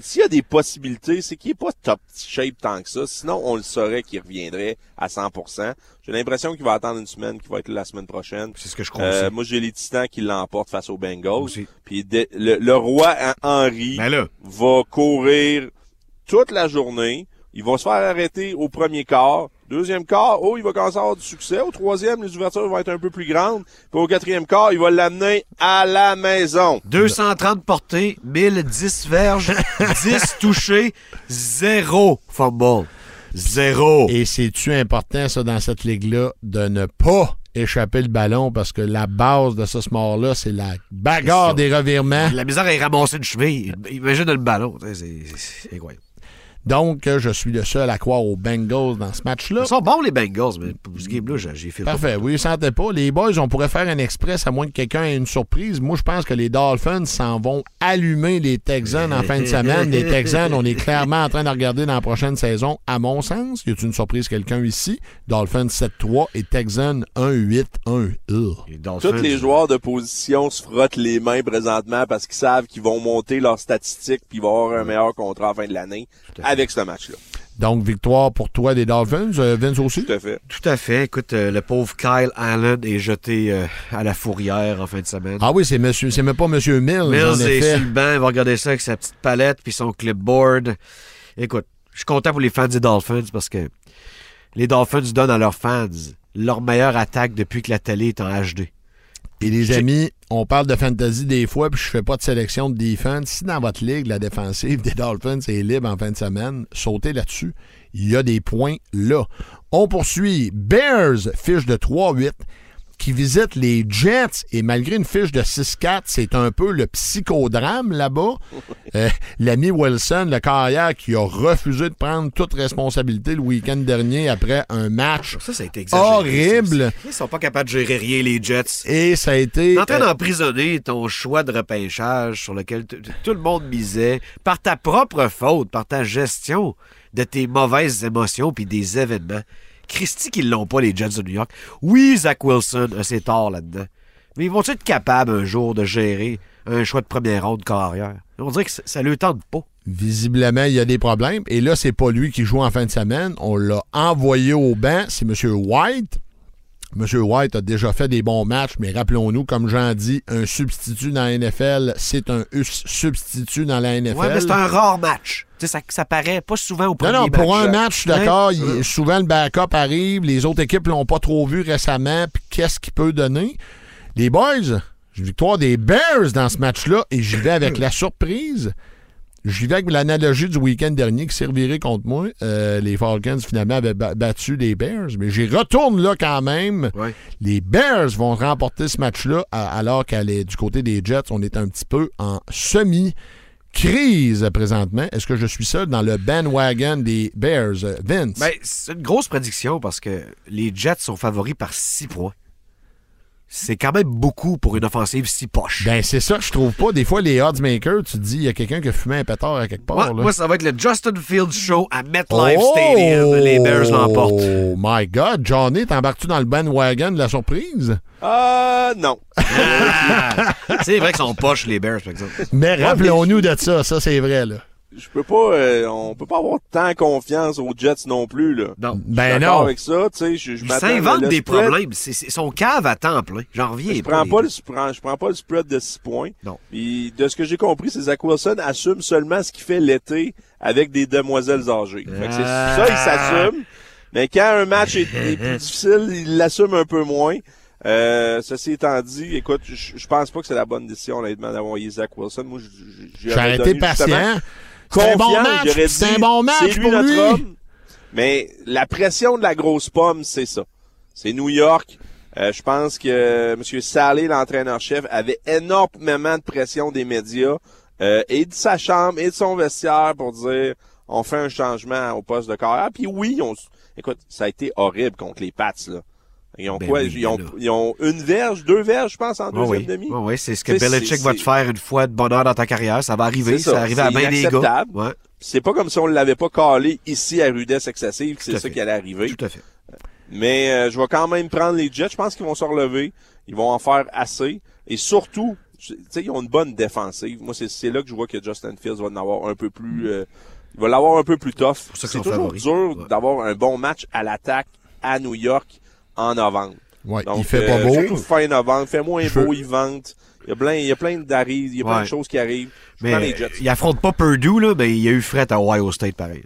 Speaker 5: S'il y a des possibilités, c'est qu'il est pas top shape tant que ça. Sinon, on le saurait qu'il reviendrait à 100%. J'ai l'impression qu'il va attendre une semaine, qu'il va être là la semaine prochaine.
Speaker 4: C'est ce que je crois
Speaker 5: Euh, moi, j'ai les Titans qui l'emportent face aux Bengals.
Speaker 4: Aussi.
Speaker 5: Puis le, le roi Henry
Speaker 4: Ben là,
Speaker 5: va courir toute la journée. Il va se faire arrêter au premier quart. Deuxième quart, oh, il va commencer à avoir du succès. Au troisième, les ouvertures vont être un peu plus grandes. Puis au quatrième quart, il va l'amener à la maison.
Speaker 4: 230 portées, 1010 verges, *laughs* 10 touchés, zéro fumble. Zéro.
Speaker 3: Et c'est-tu important, ça, dans cette ligue-là, de ne pas échapper le ballon? Parce que la base de ce sport-là, c'est la bagarre des revirements.
Speaker 4: La misère est ramasser une cheville. Imagine le ballon. C'est incroyable.
Speaker 3: Donc, euh, je suis le seul à croire aux Bengals dans ce match-là.
Speaker 4: Ils sont bons, les Bengals, mais pour ce game-là, j'ai j'ai fait le
Speaker 3: Parfait. Oui, ils sentaient pas. Les boys, on pourrait faire un express à moins que quelqu'un ait une surprise. Moi, je pense que les Dolphins s'en vont allumer les Texans en fin de semaine. Les Texans, on est *laughs* clairement en train de regarder dans la prochaine saison, à mon sens. Y a une surprise quelqu'un ici? Dolphins 7-3 et Texans 1-8-1. Ugh.
Speaker 4: Les Dolphins,
Speaker 5: Tous les joueurs de position se frottent les mains présentement parce qu'ils savent qu'ils vont monter leurs statistiques puis ils vont avoir un meilleur contrat la fin de l'année avec ce match-là.
Speaker 3: Donc, victoire pour toi des Dolphins. Euh, Vince aussi?
Speaker 5: Tout à fait.
Speaker 4: Tout à fait. Écoute, euh, le pauvre Kyle Allen est jeté euh, à la fourrière en fin de semaine.
Speaker 3: Ah oui, c'est monsieur, c'est même pas Monsieur Mills,
Speaker 4: Mills est sur le banc, il va regarder ça avec sa petite palette puis son clipboard. Écoute, je suis content pour les fans des Dolphins parce que les Dolphins donnent à leurs fans leur meilleure attaque depuis que la télé est en HD.
Speaker 3: Et les amis, on parle de fantasy des fois, puis je fais pas de sélection de defense. Si dans votre ligue, la défensive *laughs* des Dolphins est libre en fin de semaine, sautez là-dessus. Il y a des points là. On poursuit. Bears, fiche de 3-8 qui visite les Jets et malgré une fiche de 6-4, c'est un peu le psychodrame là-bas. *laughs* Euh, L'ami Wilson, le carrière, qui a refusé de prendre toute responsabilité le week-end dernier après un match
Speaker 4: Ça, ça a été exagéré.
Speaker 3: horrible.
Speaker 4: ça. Ils sont pas capables de gérer rien, les Jets.
Speaker 3: Et ça a été...
Speaker 4: T'es en train
Speaker 3: euh,
Speaker 4: d'emprisonner ton choix de repêchage sur lequel tout le monde misait par ta propre faute, par ta gestion de tes mauvaises émotions puis des événements. Christy qu'ils l'ont pas, les Jets de New York. Oui, Zach Wilson a ses torts là-dedans. Mais ils vont être capables un jour de gérer un choix de première ronde carrière? On dirait que ça, ça le tente pas.
Speaker 3: Visiblement, il y a des problèmes. Et là, c'est pas lui qui joue en fin de semaine. On l'a envoyé au banc. C'est M. White. M. White a déjà fait des bons matchs, mais rappelons-nous, comme Jean dit, un substitut dans la NFL, c'est un substitut dans la NFL.
Speaker 4: Ouais, mais c'est un rare match. Ça, ça paraît pas souvent au
Speaker 3: Non,
Speaker 4: premier
Speaker 3: non, pour
Speaker 4: match.
Speaker 3: un match, je suis d'accord. souvent, le backup arrive. Les autres équipes l'ont pas trop vu récemment. Puis qu'est-ce qu'il peut donner? Les boys, victoire des Bears dans ce match-là et j'y vais avec la surprise. J'y vais avec l'analogie du week-end dernier qui servirait contre moi. Euh, les Falcons, finalement, avaient ba- battu les Bears. Mais j'y retourne là quand même.
Speaker 4: Ouais.
Speaker 3: Les Bears vont remporter ce match-là alors qu'à les- du côté des Jets, on est un petit peu en semi-crise présentement. Est-ce que je suis seul dans le bandwagon des Bears? Euh, Vince?
Speaker 4: Ben, c'est une grosse prédiction parce que les Jets sont favoris par 6 points. C'est quand même beaucoup pour une offensive si poche.
Speaker 3: Ben, c'est ça que je trouve pas. Des fois, les odds makers, tu te dis, il y a quelqu'un qui a fumé un pétard à quelque part.
Speaker 4: moi,
Speaker 3: là.
Speaker 4: moi, ça va être le Justin Fields Show à MetLife Stadium. Les Bears l'emportent.
Speaker 3: Oh my God. Johnny, t'embarques-tu dans le bandwagon de la surprise?
Speaker 5: Ah, non.
Speaker 4: Ah! *laughs* c'est vrai qu'ils sont poches, les Bears, par exemple.
Speaker 3: Mais rappelons-nous de ça. Ça, c'est vrai, là.
Speaker 5: Je peux pas, euh, on peut pas avoir tant confiance aux Jets non plus, là.
Speaker 4: Non.
Speaker 3: Ben
Speaker 5: d'accord
Speaker 3: non.
Speaker 5: avec ça, tu sais, je, je
Speaker 4: des
Speaker 5: spread,
Speaker 4: problèmes. C'est c'est son cave à temps plein. J'en reviens
Speaker 5: Je prends pas le, je prends, je prends pas le spread de 6 points.
Speaker 4: Non.
Speaker 5: Puis de ce que j'ai compris, c'est Zach Wilson assume seulement ce qu'il fait l'été avec des demoiselles âgées. Fait que c'est
Speaker 4: Ah.
Speaker 5: ça, il s'assume. Mais quand un match est, est *laughs* plus difficile, il l'assume un peu moins. Euh, ceci étant dit, écoute, je je pense pas que c'est la bonne décision, honnêtement, d'avoir Zach Wilson. Moi,
Speaker 3: J'ai arrêté
Speaker 5: justement
Speaker 3: patient. C'est un bon match.
Speaker 5: j'aurais
Speaker 3: C'est un bon match
Speaker 5: lui
Speaker 3: pour
Speaker 5: notre
Speaker 3: lui.
Speaker 5: homme. Mais la pression de la grosse pomme, c'est ça. C'est New York. Euh, je pense que M. Salé, l'entraîneur-chef, avait énormément de pression des médias euh, et de sa chambre et de son vestiaire pour dire on fait un changement au poste de carrière. Puis oui, on, écoute, ça a été horrible contre les Pats. Là. Ils ont
Speaker 4: Ben
Speaker 5: quoi?
Speaker 4: oui,
Speaker 5: ils, ont,
Speaker 4: ben là.
Speaker 5: ils ont une verge, deux verges, je pense, en deuxième
Speaker 4: oui.
Speaker 5: demi?
Speaker 4: Oui, oui, c'est ce que Belichick va te faire une fois de bonheur dans ta carrière. Ça va arriver.
Speaker 5: C'est
Speaker 4: Ça,
Speaker 5: ça.
Speaker 4: va arriver à bien des gars.
Speaker 5: inacceptable.
Speaker 4: Ouais,
Speaker 5: C'est pas comme si on ne l'avait pas calé ici à rudesse excessive que c'est ça qui allait arriver.
Speaker 4: tout à fait.
Speaker 5: Mais euh, je vais quand même prendre les Jets. Je pense qu'ils vont se relever. Ils vont en faire assez. Et surtout, tu sais, ils ont une bonne défensive. Moi, c'est là que je vois que Justin Fields va en avoir un peu plus... euh, il va l'avoir un peu plus tough. C'est toujours
Speaker 4: favoris.
Speaker 5: dur
Speaker 4: Ouais.
Speaker 5: d'avoir un bon match à l'attaque à New York en novembre.
Speaker 3: Ouais,
Speaker 5: Donc,
Speaker 3: il fait pas
Speaker 5: euh,
Speaker 3: beau.
Speaker 5: surtout fin novembre. Fait moins
Speaker 3: Je-
Speaker 5: beau, ils vendent. Il y a plein, il y a plein d'arrives, il y a plein
Speaker 4: Ouais.
Speaker 5: de choses qui arrivent. Je
Speaker 4: Mais
Speaker 5: les Jets.
Speaker 4: il affronte pas Purdue, là, mais il y a eu fret à Ohio State, pareil.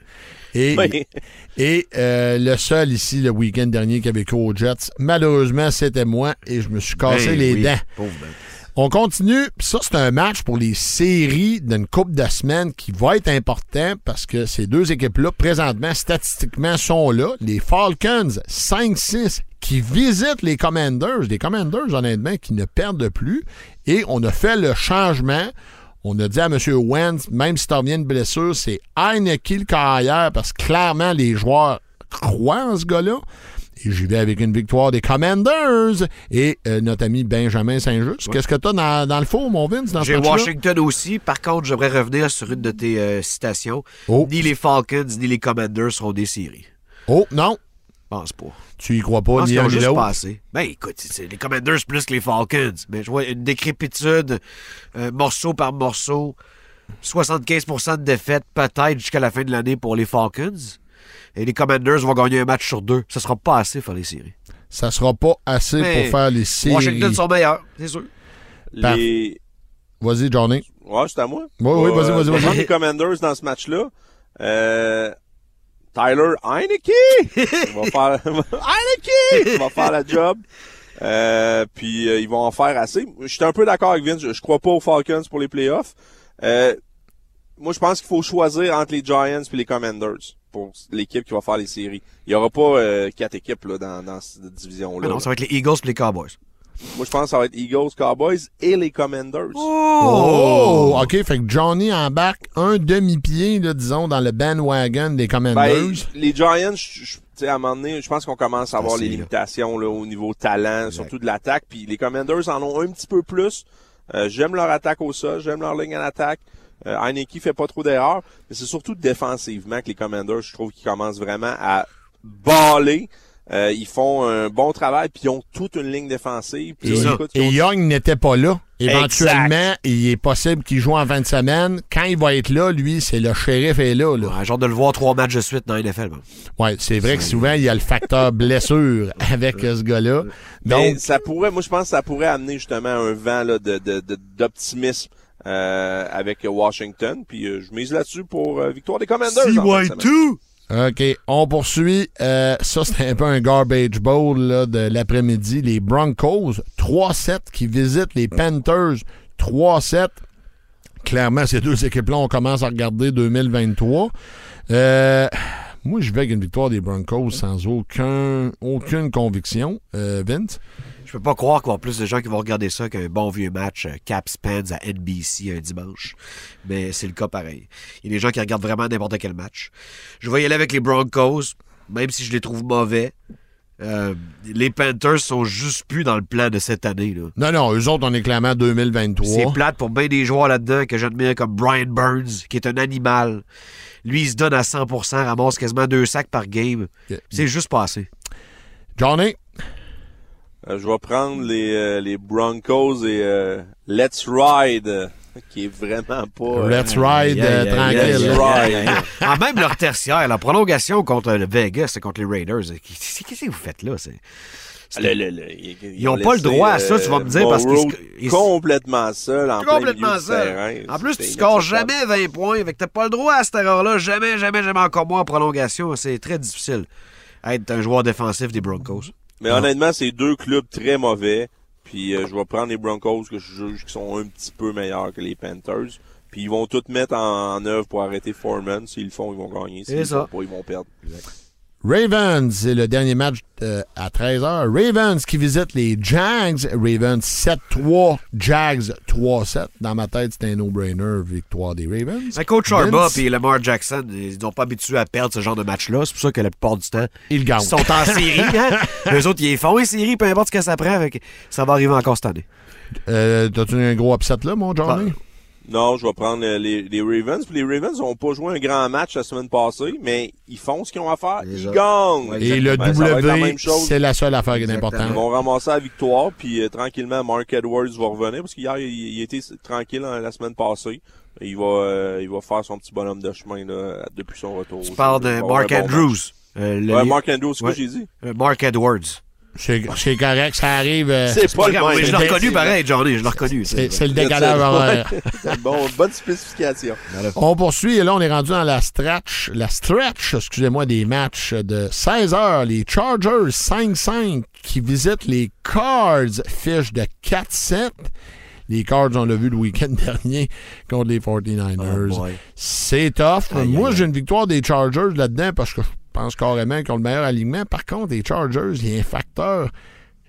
Speaker 3: Et, *laughs* et euh, le seul ici, le week-end dernier, qui avait aux Jets, malheureusement, c'était moi et je me suis cassé les
Speaker 4: oui,
Speaker 3: dents.
Speaker 4: pauvre Ben.
Speaker 3: On continue. Ça, c'est un match pour les séries d'une coupe de semaines qui va être important parce que ces deux équipes-là, présentement, statistiquement, sont là. Les Falcons, 5-6, qui visitent les Commanders. Les Commanders, honnêtement, qui ne perdent plus. Et on a fait le changement. On a dit à M. Wentz, même si tu reviens de blessure, c'est Heineke le carrière parce que clairement, les joueurs croient en ce gars-là. Et j'y vais avec une victoire des Commanders et euh, notre ami Benjamin Saint-Just. Qu'est-ce que t'as dans, dans le four, mon Vince, dans
Speaker 4: J'ai? Washington aussi. Par contre, j'aimerais revenir sur une de tes euh, citations.
Speaker 3: Oh.
Speaker 4: Ni les Falcons, ni les Commanders seront des séries.
Speaker 3: Oh, non,
Speaker 4: Je pense pas.
Speaker 3: tu y crois pas, ni un ni l'autre?
Speaker 4: passé. Ben écoute, c'est c'est les Commanders plus que les Falcons. Mais je vois une décrépitude, euh, morceau par morceau. 75% de défaites peut-être jusqu'à la fin de l'année pour les Falcons. Et les Commanders vont gagner un match sur deux. Ça sera pas assez pour faire les séries.
Speaker 3: Ça sera pas assez
Speaker 4: Mais
Speaker 3: pour faire les séries.
Speaker 4: Washington sont meilleurs, c'est sûr.
Speaker 5: Les...
Speaker 3: Vas-y, Johnny.
Speaker 5: Ouais, c'est à moi.
Speaker 3: Oui, oui,
Speaker 5: Euh,
Speaker 3: vas-y, vas-y,
Speaker 5: vais
Speaker 3: vas-y.
Speaker 5: prendre les Commanders dans ce match-là. Euh, Tyler Heineke va faire *laughs* Heineke va faire la job. Euh, puis euh, ils vont en faire assez. Je suis un peu d'accord avec Vince. Je, je crois pas aux Falcons pour les playoffs. Euh, moi, je pense qu'il faut choisir entre les Giants et les Commanders pour l'équipe qui va faire les séries. Il y aura pas euh, quatre équipes là, dans, dans cette division-là.
Speaker 4: Ah non, ça va être les Eagles et les Cowboys.
Speaker 5: Moi, je pense que ça va être Eagles, Cowboys et les Commanders.
Speaker 3: Oh! OK, fait que Johnny embarque un demi-pied, là, disons, dans le bandwagon des Commanders.
Speaker 5: Ben, les Giants, je- je- tu sais, à un moment donné, je pense qu'on commence à avoir les limitations là, au niveau talent, surtout de l'attaque. Puis les Commanders en ont un petit peu plus. Euh, j'aime leur attaque au sol, j'aime leur ligne en attaque. Euh, Heineke fait pas trop d'erreurs, mais c'est surtout défensivement que les Commanders, je trouve qu'ils commencent vraiment à baller. Euh, ils font un bon travail, puis ils ont toute une ligne défensive. Puis
Speaker 3: Et,
Speaker 5: là, écoute, ils
Speaker 3: et
Speaker 5: ont-
Speaker 3: Young n'était pas là. Éventuellement, il est possible qu'il joue en fin de semaine. Quand il va être là, lui, c'est le shérif est là. là.
Speaker 4: Ouais, genre de le voir trois matchs de suite dans NFL.
Speaker 3: Ouais, c'est vrai que souvent, il y a le facteur *laughs* blessure avec ce gars-là.
Speaker 5: Mais
Speaker 3: Donc,
Speaker 5: ça pourrait, moi je pense que ça pourrait amener justement un vent là, de, de, de- d'optimisme euh, avec Washington. Puis euh, je mise là-dessus pour euh, victoire des Commanders. en fin de semaine.
Speaker 3: OK, on poursuit. Euh, ça, c'est un peu un garbage bowl là, de l'après-midi. Les Broncos, 3-7 qui visitent les Panthers, 3-7. Clairement, ces deux équipes-là, on commence à regarder 2023. Euh, moi, je vais avec une victoire des Broncos sans aucun, aucune conviction. Euh, Vince?
Speaker 4: Je peux pas croire qu'il va y avoir plus de gens qui vont regarder ça qu'un bon vieux match euh, Caps Pens à NBC un dimanche. Mais c'est le cas pareil. Il y a des gens qui regardent vraiment n'importe quel match. Je vais y aller avec les Broncos, même si je les trouve mauvais. Euh, les Panthers sont juste plus dans le plan de cette année. Là.
Speaker 3: Non, non, eux autres, on est clairement 2023.
Speaker 4: C'est plate pour bien des joueurs là-dedans que j'admire comme Brian Burns, qui est un animal. Lui, il se donne à 100%, ramasse quasiment deux sacs par game. C'est juste passé.
Speaker 3: Johnny?
Speaker 5: Euh, je vais prendre les, euh, les Broncos et euh, Let's Ride, qui est vraiment pas... euh,
Speaker 3: Let's ride tranquille.
Speaker 5: Ride. *laughs*
Speaker 4: Ah, même leur tertiaire, la prolongation contre le Vegas, c'est contre les Raiders. Qu'est-ce que vous faites là? C'est...
Speaker 5: Le- le- le- ils,
Speaker 4: Ils ont pas le droit à ça, tu vas me dire, parce qu'ils
Speaker 5: complètement seul en plein
Speaker 4: Complètement
Speaker 5: milieu du
Speaker 4: seul.
Speaker 5: terrain.
Speaker 4: En plus, tu scores jamais 20 points. Fait que t'as pas le droit à cette erreur-là. Jamais, jamais, jamais encore moins en prolongation. C'est très difficile être un joueur défensif des Broncos.
Speaker 5: Mais honnêtement, c'est deux clubs très mauvais. Puis euh, je vais prendre les Broncos que je juge qui sont un petit peu meilleurs que les Panthers. Puis ils vont tout mettre en, en œuvre pour arrêter Foreman. S'ils le font, ils vont gagner. S'ils
Speaker 4: C'est
Speaker 5: le
Speaker 4: ça.
Speaker 5: font pas, ils vont perdre.
Speaker 3: Ravens, c'est le dernier match euh, à 13h. Ravens qui visite les Jags. Ravens 7-3, Jags 3-7. Dans ma tête, c'est un no-brainer, victoire des Ravens.
Speaker 4: Mais Coach Harbaugh
Speaker 3: Vince,
Speaker 4: et Lamar Jackson, ils n'ont pas habitué à perdre ce genre de match-là. C'est pour ça que la plupart du temps,
Speaker 3: Ils
Speaker 4: ils sont en série. *laughs* Hein? Eux autres, ils font une série, peu importe ce que ça prend. Ça va arriver encore cette année.
Speaker 3: Euh, T'as-tu un gros upset là, mon Johnny?
Speaker 5: Non, je vais prendre euh, les, les Ravens. Puis les Ravens n'ont pas joué un grand match la semaine passée, mais ils font ce qu'ils ont à faire.
Speaker 4: Déjà.
Speaker 5: Ils gagnent.
Speaker 4: Ouais,
Speaker 3: Et le
Speaker 5: Ben,
Speaker 3: W, c'est la seule affaire qui est
Speaker 4: Exactement.
Speaker 5: Ils
Speaker 3: importante.
Speaker 5: vont ramasser la victoire, puis euh, tranquillement, Mark Edwards va revenir, parce qu'hier, il, il était tranquille hein, la semaine passée. Il va, euh, il va faire son petit bonhomme de chemin là, depuis son retour.
Speaker 4: Tu parles de Mark
Speaker 5: bon.
Speaker 4: Andrews. Euh, le-
Speaker 5: Ouais, Mark Andrews, c'est
Speaker 4: Ouais.
Speaker 5: quoi que j'ai dit?
Speaker 4: Mark Edwards.
Speaker 3: C'est correct, ça arrive. euh,
Speaker 5: C'est pas même.
Speaker 4: mais je l'ai reconnu pareil, Johnny. Je l'ai reconnu.
Speaker 3: c'est le décalage horaire. *laughs*
Speaker 5: bon, bonne spécification.
Speaker 3: On poursuit et là, on est rendu dans la stretch, la stretch, excusez-moi, des matchs de 16 heures. Les Chargers 5-5 qui visitent les Cards, fiche de 4-7. Les Cards, on l'a vu le week-end *laughs* dernier contre les 49ers.
Speaker 4: Oh boy.
Speaker 3: C'est tough.
Speaker 4: Aïe,
Speaker 3: Moi, j'ai une victoire des Chargers là-dedans parce que je pense carrément qu'ils ont le meilleur alignement. Par contre, les Chargers, il y a un facteur.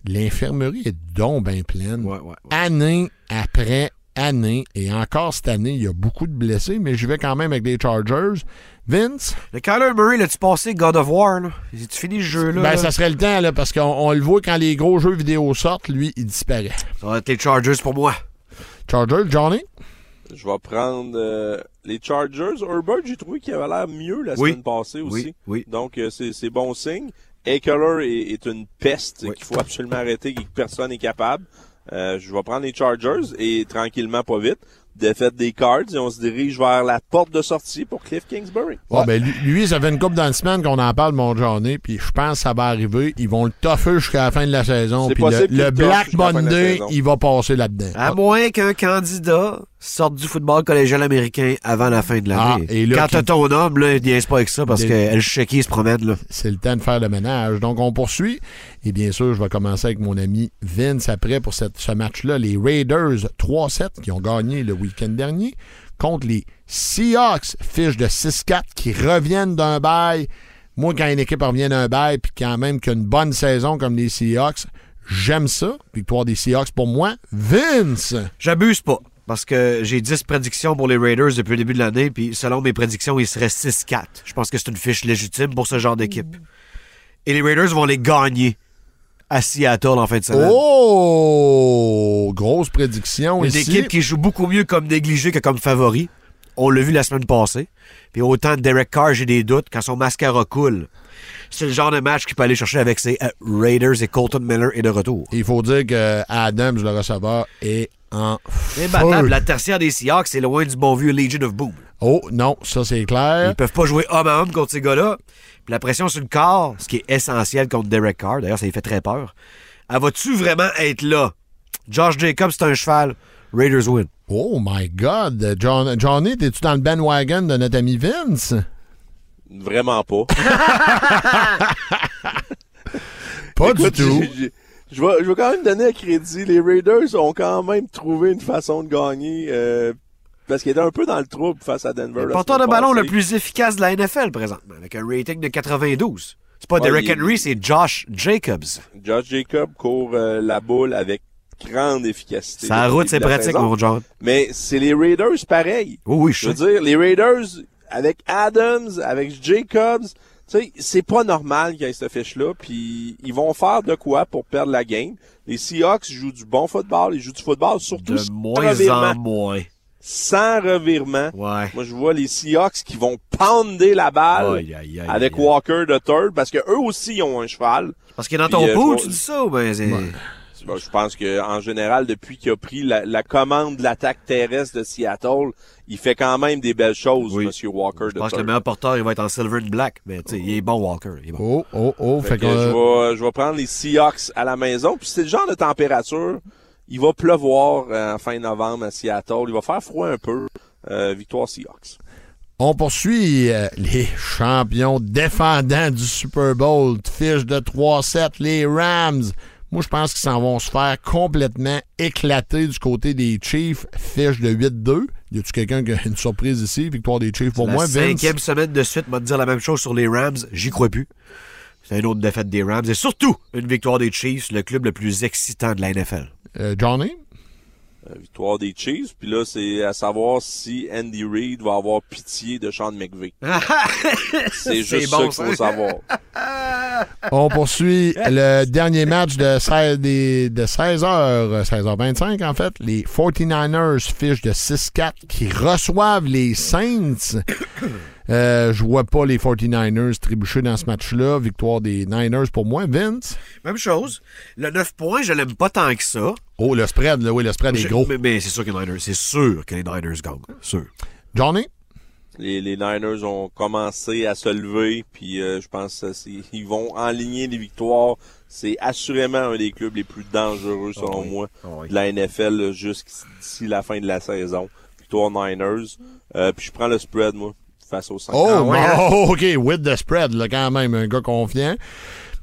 Speaker 3: L'infirmerie est donc bien pleine.
Speaker 4: Ouais, ouais, ouais.
Speaker 3: Année après année. Et encore cette année, il y a beaucoup de blessés, mais j'y vais quand même avec les Chargers. Vince,
Speaker 4: Le Kyler Murray, l'as-tu passé God of War? Là? Tu fini le jeu là?
Speaker 3: ben,
Speaker 4: là?
Speaker 3: ça serait le temps, là, parce qu'on on le voit quand les gros jeux vidéo sortent, lui, il disparaît.
Speaker 4: Ça va être les Chargers pour moi.
Speaker 3: Chargers, Johnny?
Speaker 5: Je vais prendre euh, les Chargers. Herbert, j'ai trouvé qu'il avait l'air mieux la
Speaker 4: Oui.
Speaker 5: semaine passée aussi.
Speaker 4: Oui, oui.
Speaker 5: Donc, euh, c'est c'est bon signe. Eckler est, est une peste
Speaker 4: Oui.
Speaker 5: qu'il faut absolument arrêter et que personne n'est capable. Euh, je vais prendre les Chargers et tranquillement, pas vite. défaite des Cards et on se dirige vers la porte de sortie pour Cliff Kingsbury.
Speaker 3: Ouais, ben, lui, lui, ça fait une couple dans la semaine qu'on en parle, mon Johnny, puis je pense que ça va arriver. Ils vont le toffer jusqu'à la fin de la saison. Puis le, le Black Monday, il va passer là-dedans.
Speaker 4: À moins qu'un candidat sorte du football collégial américain avant la fin de l'année.
Speaker 3: Ah, et là,
Speaker 4: Quand t'as ton homme, là, il niaise pas avec ça parce
Speaker 3: Des-
Speaker 4: que El Shecky se promène, là.
Speaker 3: C'est le temps de faire le ménage. Donc, on poursuit. Et bien sûr, je vais commencer avec mon ami Vince après pour cette- ce match-là. Les Raiders 3-7 qui ont gagné le week-end dernier contre les Seahawks, fiche de 6-4 qui reviennent d'un bail. Moi, quand une équipe revient d'un bail puis quand même qu'une bonne saison comme les Seahawks, j'aime ça. Victoire des Seahawks pour moi. Vince!
Speaker 4: J'abuse pas. Parce que j'ai 10 prédictions pour les Raiders depuis le début de l'année, puis selon mes prédictions, ils seraient 6-4. Je pense que c'est une fiche légitime pour ce genre d'équipe. Et les Raiders vont les gagner à Seattle en fin de semaine.
Speaker 3: Oh! Grosse prédiction
Speaker 4: Une
Speaker 3: ici.
Speaker 4: équipe qui joue beaucoup mieux comme négligé que comme favori. On l'a vu la semaine passée. Puis autant Derek Carr, j'ai des doutes quand son mascara coule. C'est le genre de match qu'il peut aller chercher avec ses euh, Raiders et Colton Miller est de retour.
Speaker 3: Il faut dire que Adams, le receveur, est en
Speaker 4: Imbattable.
Speaker 3: feu.
Speaker 4: La tertiaire des Seahawks, c'est loin du bon vieux Legion of Boom.
Speaker 3: Oh, non, ça c'est clair.
Speaker 4: Ils peuvent pas jouer homme à homme contre ces gars-là. Puis la pression sur le corps, ce qui est essentiel contre Derek Carr, d'ailleurs, ça lui fait très peur. Elle va-tu vraiment être là? Josh Jacobs, c'est un cheval. Raiders win.
Speaker 3: Oh my God. John, Johnny, t'es-tu dans le bandwagon de notre ami Vince?
Speaker 5: Vraiment pas. *laughs*
Speaker 3: Pas
Speaker 5: Écoute,
Speaker 3: du tout.
Speaker 5: Je vais, je vais quand même donner un crédit. Les Raiders ont quand même trouvé une façon de gagner euh, parce qu'ils étaient un peu dans le trouble face à Denver.
Speaker 4: Le porteur de ballon le plus efficace de la NFL présentement, avec un rating de 92. C'est pas
Speaker 5: Ouais,
Speaker 4: Derek
Speaker 5: il-
Speaker 4: Henry, c'est Josh Jacobs.
Speaker 5: Josh Jacob court euh, la boule avec grande efficacité.
Speaker 4: Sa route, c'est pratique, mon John.
Speaker 5: Mais c'est les Raiders pareil.
Speaker 4: Oui, oui, je
Speaker 5: Je veux
Speaker 4: sais.
Speaker 5: dire, les Raiders, avec Adams, avec Jacobs, tu sais, c'est pas normal qu'il y ait cette fiche-là, puis ils vont faire de quoi pour perdre la game. Les Seahawks jouent du bon football, ils jouent du football surtout
Speaker 4: De
Speaker 5: sans
Speaker 4: moins en
Speaker 5: revirement.
Speaker 4: moins.
Speaker 5: Sans revirement.
Speaker 4: Ouais.
Speaker 5: Moi, je vois les Seahawks qui vont pounder la balle
Speaker 4: Aïe, aïe, aïe,
Speaker 5: avec. Walker de third, parce que eux aussi, ils ont un cheval.
Speaker 4: Parce que dans
Speaker 5: Puis,
Speaker 4: ton
Speaker 5: euh,
Speaker 4: tu dis ça ou ben c'est...
Speaker 5: Bon, je pense que en général, depuis qu'il a pris la, la commande de l'attaque terrestre de Seattle, il fait quand même des belles choses,
Speaker 4: Oui.
Speaker 5: Monsieur Walker
Speaker 4: Je pense que le meilleur porteur, il va être en silver and black. Mais tu sais, il est bon, Walker. Il est bon.
Speaker 3: Oh, oh, oh.
Speaker 5: Fait
Speaker 3: Fait
Speaker 5: que
Speaker 3: que,
Speaker 5: je, vais, je vais prendre les Seahawks à la maison. Puis c'est le genre de température. Il va pleuvoir euh, en fin novembre à Seattle. Il va faire froid un peu. Euh, victoire Seahawks.
Speaker 3: on poursuit euh, les champions défendants du Super Bowl. Fiche de 3-7, les Rams. Moi, je pense qu'ils s'en vont se faire complètement éclater du côté des Chiefs. Fiche de 8-2. Y a-tu quelqu'un qui a une surprise ici? Victoire des Chiefs pour
Speaker 4: la
Speaker 3: moi, Vince?
Speaker 4: cinquième semaine de suite, m'a dire la même chose sur les Rams. J'y crois plus. C'est une autre défaite des Rams. Et surtout, une victoire des Chiefs, le club le plus excitant de la NFL.
Speaker 3: Euh, Johnny?
Speaker 5: Euh, victoire des Chiefs. Puis là, c'est à savoir si Andy Reid va avoir pitié de Sean McVay. *laughs* c'est juste
Speaker 4: bon,
Speaker 5: ça qu'il faut savoir. *laughs*
Speaker 3: On poursuit le dernier match de 16, des- de 16h, 16h25 en fait. Les 49ers fichent de 6-4 qui reçoivent les Saints. Euh, je vois pas les 49ers trébucher dans ce match-là. Victoire des Niners pour moi. Vince?
Speaker 4: Même chose. Le 9 points, je l'aime pas tant que ça.
Speaker 3: Oh, le spread, là, oui, le spread est gros.
Speaker 4: Mais, mais c'est sûr que les Niners, c'est sûr que les Niners gagnent. Sûr.
Speaker 3: Johnny?
Speaker 5: Les, les Niners ont commencé à se lever, puis euh, je pense que c'est- ils vont enligner les victoires. C'est assurément un des clubs les plus dangereux, selon
Speaker 4: oui.
Speaker 5: moi,
Speaker 4: Ah oui.
Speaker 5: de la NFL jusqu'ici la fin de la saison. Victoire Niners. Euh, puis je prends le spread, moi, face aux 5.
Speaker 3: Oh,
Speaker 4: Ah ouais, hein?
Speaker 3: bon, OK, with the spread, là, quand même, un gars confiant.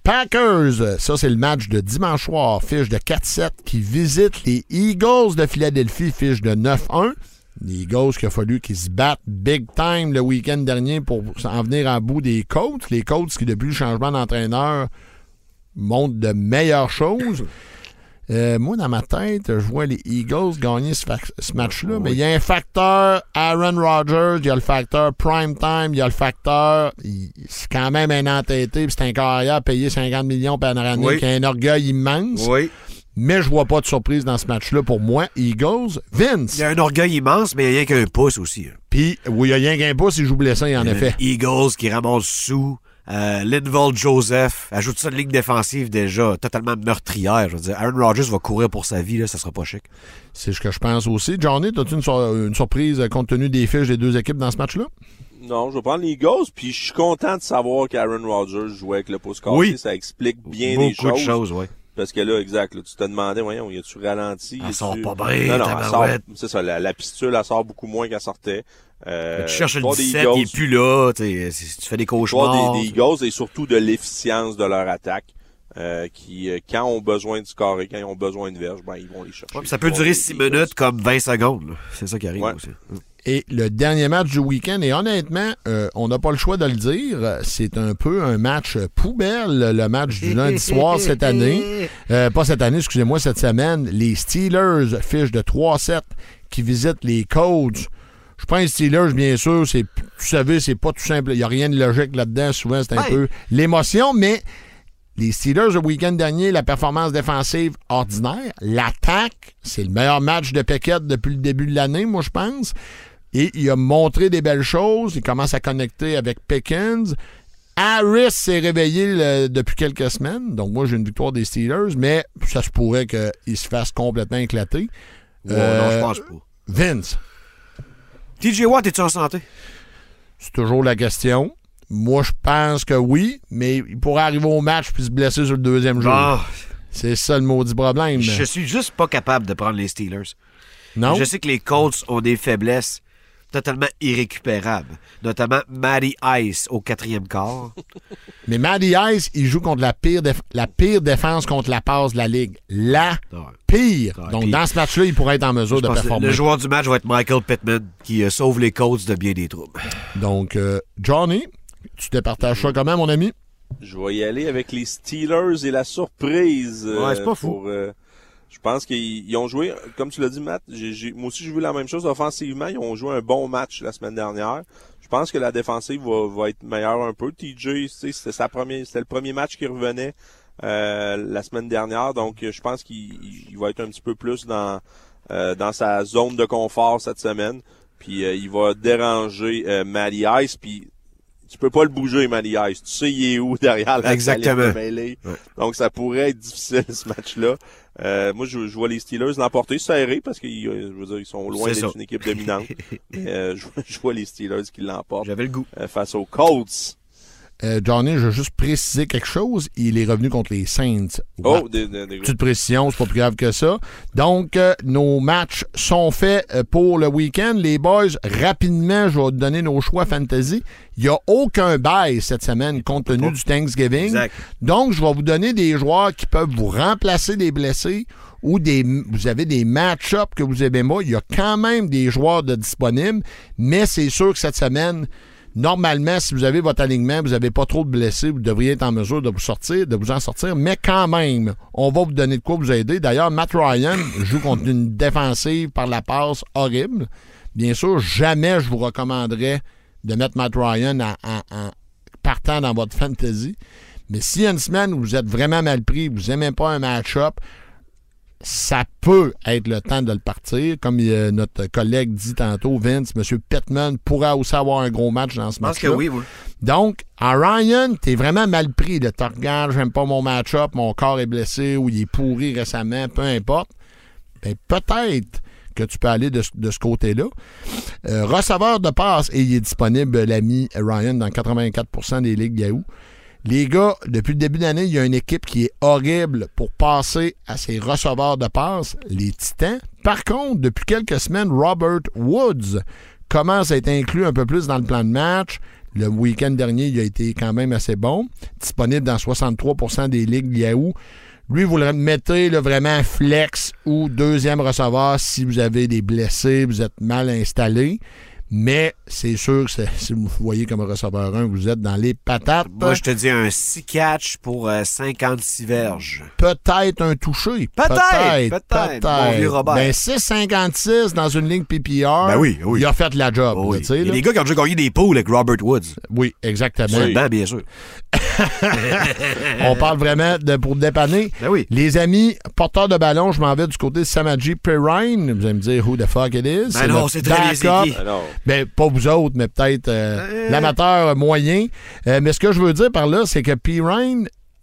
Speaker 3: Packers, ça c'est le match de dimanche soir, fiche de 4-7, qui visite les Eagles de Philadelphie, fiche de 9-1. Les Eagles qu'il a fallu qu'ils se battent big time le week-end dernier pour en venir à bout des Colts. Les Colts qui, depuis le changement d'entraîneur, montrent de meilleures choses. Euh, moi, dans ma tête, je vois les Eagles gagner ce, match-là, mais il y a un facteur Aaron Rodgers, il y a le facteur prime time, il y a le facteur. C'est quand même un entêté, puis c'est un carrière payé 50 millions par année,
Speaker 4: Oui.
Speaker 3: qui a un orgueil immense.
Speaker 4: Oui.
Speaker 3: Mais je vois pas de surprise dans ce match-là pour moi. Eagles, Vince.
Speaker 4: Il y a un orgueil immense, mais il y a rien qu'un pouce aussi. hein.
Speaker 3: Puis, oui, il y a rien qu'un pouce, il joue blessé, en effet.
Speaker 4: Les Eagles qui ramassent sous Euh, Linval Joseph, ajoute ça une ligne défensive déjà totalement meurtrière. Je veux dire, Aaron Rodgers va courir pour sa vie, là, ça sera pas chic.
Speaker 3: C'est ce que je pense aussi. Johnny, as-tu une, sur- une surprise euh, compte tenu des fiches des deux équipes dans ce match-là?
Speaker 5: Non, je vais prendre les Eagles, puis je suis content de savoir qu'Aaron Rodgers jouait avec le pouce cassé.
Speaker 4: Oui.
Speaker 5: Ça explique bien
Speaker 4: Beaucoup
Speaker 5: des choses.
Speaker 4: de choses, ouais.
Speaker 5: Parce que là, exact, là, tu te demandais, voyons, y a-tu ralenti?
Speaker 4: Elle sort pas bien,
Speaker 5: Non, non, c'est ça, la, la pistule, elle sort beaucoup moins qu'elle sortait. Euh,
Speaker 4: tu cherches le
Speaker 5: victoire des
Speaker 4: 17,
Speaker 5: Eagles,
Speaker 4: il est plus là. tu fais des cauchemars.
Speaker 5: des, des Eagles et surtout de l'efficience de leur attaque. euh, qui, euh, quand ont besoin du carré, quand ils ont besoin de verge, ben, ils vont les chercher.
Speaker 4: Ouais, ça peut durer
Speaker 5: des
Speaker 4: 6
Speaker 5: Eagles.
Speaker 4: minutes comme 20 secondes. C'est ça qui arrive
Speaker 5: Ouais.
Speaker 4: aussi.
Speaker 3: Et le dernier match du week-end, et honnêtement, euh, on n'a pas le choix de le dire, c'est un peu un match poubelle, le match du lundi soir cette année. *laughs* Euh, pas cette année, excusez-moi, cette semaine. Les Steelers fichent de 3-7 qui visitent les Colts. Je prends les Steelers, bien sûr, c'est, vous savez, c'est pas tout simple. Il n'y a rien de logique là-dedans. Souvent, c'est un peu l'émotion, mais les Steelers, le week-end dernier, la performance défensive ordinaire. L'attaque, c'est le meilleur match de Peckett depuis le début de l'année, moi, je pense. Et il a montré des belles choses. Il commence à connecter avec Pickens. Harris s'est réveillé le- depuis quelques semaines. Donc, moi, j'ai une victoire des Steelers, mais ça se pourrait qu'il se fasse complètement éclater.
Speaker 4: Ouais,
Speaker 3: Euh,
Speaker 4: non, je pense pas.
Speaker 3: Vince,
Speaker 4: TJ Watt, es-tu en santé?
Speaker 3: c'est toujours la question. Moi, je pense que oui, mais il pourrait arriver au match puis se blesser sur le deuxième jour.
Speaker 4: Ah,
Speaker 3: C'est ça le maudit problème.
Speaker 4: je suis juste pas capable de prendre les Steelers.
Speaker 3: Non?
Speaker 4: Je sais que les Colts ont des faiblesses totalement irrécupérables, notamment Matty Ice au quatrième quart. *laughs*
Speaker 3: Mais Maddie Ice, il joue contre la pire, déf- la pire défense contre la passe de la Ligue. La
Speaker 4: Ouais.
Speaker 3: pire.
Speaker 4: Ouais,
Speaker 3: Donc, dans ce match-là, il pourrait être en mesure
Speaker 4: Je
Speaker 3: de performer.
Speaker 4: le joueur du match va être Michael Pittman, qui euh, sauve les Colts de bien des troubles.
Speaker 3: Donc, euh, Johnny, tu départages ça comment, mon ami?
Speaker 5: Je vais y aller avec les Steelers et la surprise. euh,
Speaker 4: Ouais, c'est pas fou.
Speaker 5: pour, euh, je pense qu'ils ils ont joué, comme tu l'as dit, Matt, moi aussi j'ai vu la même chose. Offensivement, ils ont joué un bon match la semaine dernière. Je pense que la défensive va, va être meilleure un peu. TJ, c'était sa première, c'était le premier match qui revenait euh, la semaine dernière, donc euh, je pense qu'il il va être un petit peu plus dans euh, dans sa zone de confort cette semaine. Puis euh, il va déranger euh, Matty Ice. Puis tu peux pas le bouger, Ice. Tu sais il est où derrière la
Speaker 4: Exactement.
Speaker 5: de mêlée.
Speaker 4: Ouais.
Speaker 5: Donc ça pourrait être difficile ce match-là. Euh, moi, je, je vois les Steelers l'emporter serré parce qu'ils euh, je veux dire, ils sont loin d'être une équipe dominante. *laughs* Mais euh, je, je vois les Steelers qui l'emportent
Speaker 4: J'avais le goût.
Speaker 5: euh, face aux Colts.
Speaker 3: Euh, Johnny, je veux juste préciser quelque chose. Il est revenu contre les Saints.
Speaker 5: Oh, des, des, des-
Speaker 3: Petite précision, c'est pas plus grave que ça. Donc, euh, nos matchs sont faits euh, pour le week-end. Les boys, rapidement, je vais vous donner nos choix fantasy. Il n'y a aucun bail cette semaine compte tenu du Thanksgiving.
Speaker 4: Exact.
Speaker 3: Donc, je vais vous donner des joueurs qui peuvent vous remplacer des blessés ou des, vous avez des match-ups que vous aimez pas. Il y a quand même des joueurs de disponibles, mais c'est sûr que cette semaine, normalement, si vous avez votre alignement, vous n'avez pas trop de blessés, vous devriez être en mesure de vous sortir, de vous en sortir, mais quand même, on va vous donner de quoi vous aider. D'ailleurs, Matt Ryan *coughs* joue contre une défensive par la passe horrible. Bien sûr, jamais je vous recommanderais de mettre Matt Ryan en, partant dans votre fantasy. Mais s'il y a une semaine où vous êtes vraiment mal pris, vous n'aimez pas un match-up, ça peut être le temps de le partir. Comme euh, notre collègue dit tantôt, Vince, M. Pittman pourra aussi avoir un gros match dans ce
Speaker 4: Je pense que
Speaker 3: match-là.
Speaker 4: oui, moi.
Speaker 3: Donc, à Ryan, t'es vraiment mal pris. De te regardes, j'aime pas mon match-up, mon corps est blessé ou il est pourri récemment, peu importe. Ben, peut-être que tu peux aller de, ce- de ce côté-là. Euh, receveur de passe, et il est disponible, l'ami Ryan, dans 84% des ligues Yahoo. Les gars, depuis le début d'année, il y a une équipe qui est horrible pour passer à ses receveurs de passe, les Titans. Par contre, depuis quelques semaines, Robert Woods commence à être inclus un peu plus dans le plan de match. Le week-end dernier, il a été quand même assez bon. Disponible dans 63% des ligues Yahoo. Lui, vous le mettez vraiment flex ou deuxième receveur si vous avez des blessés, vous êtes mal installé. Mais c'est sûr que *laughs* si vous voyez comme receveur 1, vous êtes dans les patates.
Speaker 4: Moi, je te dis un 6 catch pour euh, 56 verges.
Speaker 3: Peut-être un touché.
Speaker 4: Peut-être, peut-être, vieux Robert.
Speaker 3: Ben, 6,56 dans une ligne PPR.
Speaker 4: Ben oui, oui.
Speaker 3: Il a fait la job. Là,
Speaker 4: oui.
Speaker 3: tu sais,
Speaker 4: Il y
Speaker 3: là.
Speaker 4: a des gars qui ont déjà gagné des poules avec Robert Woods.
Speaker 3: Oui, exactement.
Speaker 4: Seulement, bien sûr. *laughs*
Speaker 3: On parle vraiment de, pour dépanner.
Speaker 4: Ben oui.
Speaker 3: Les amis, porteurs de ballon, je m'en vais du côté de Samaji Perrine. Vous allez me dire who the fuck it is.
Speaker 4: Ben non, c'est très bien,
Speaker 5: non.
Speaker 3: Ben, pas vous autres, mais peut-être euh, l'amateur moyen. Euh, mais ce que je veux dire par là, c'est que P.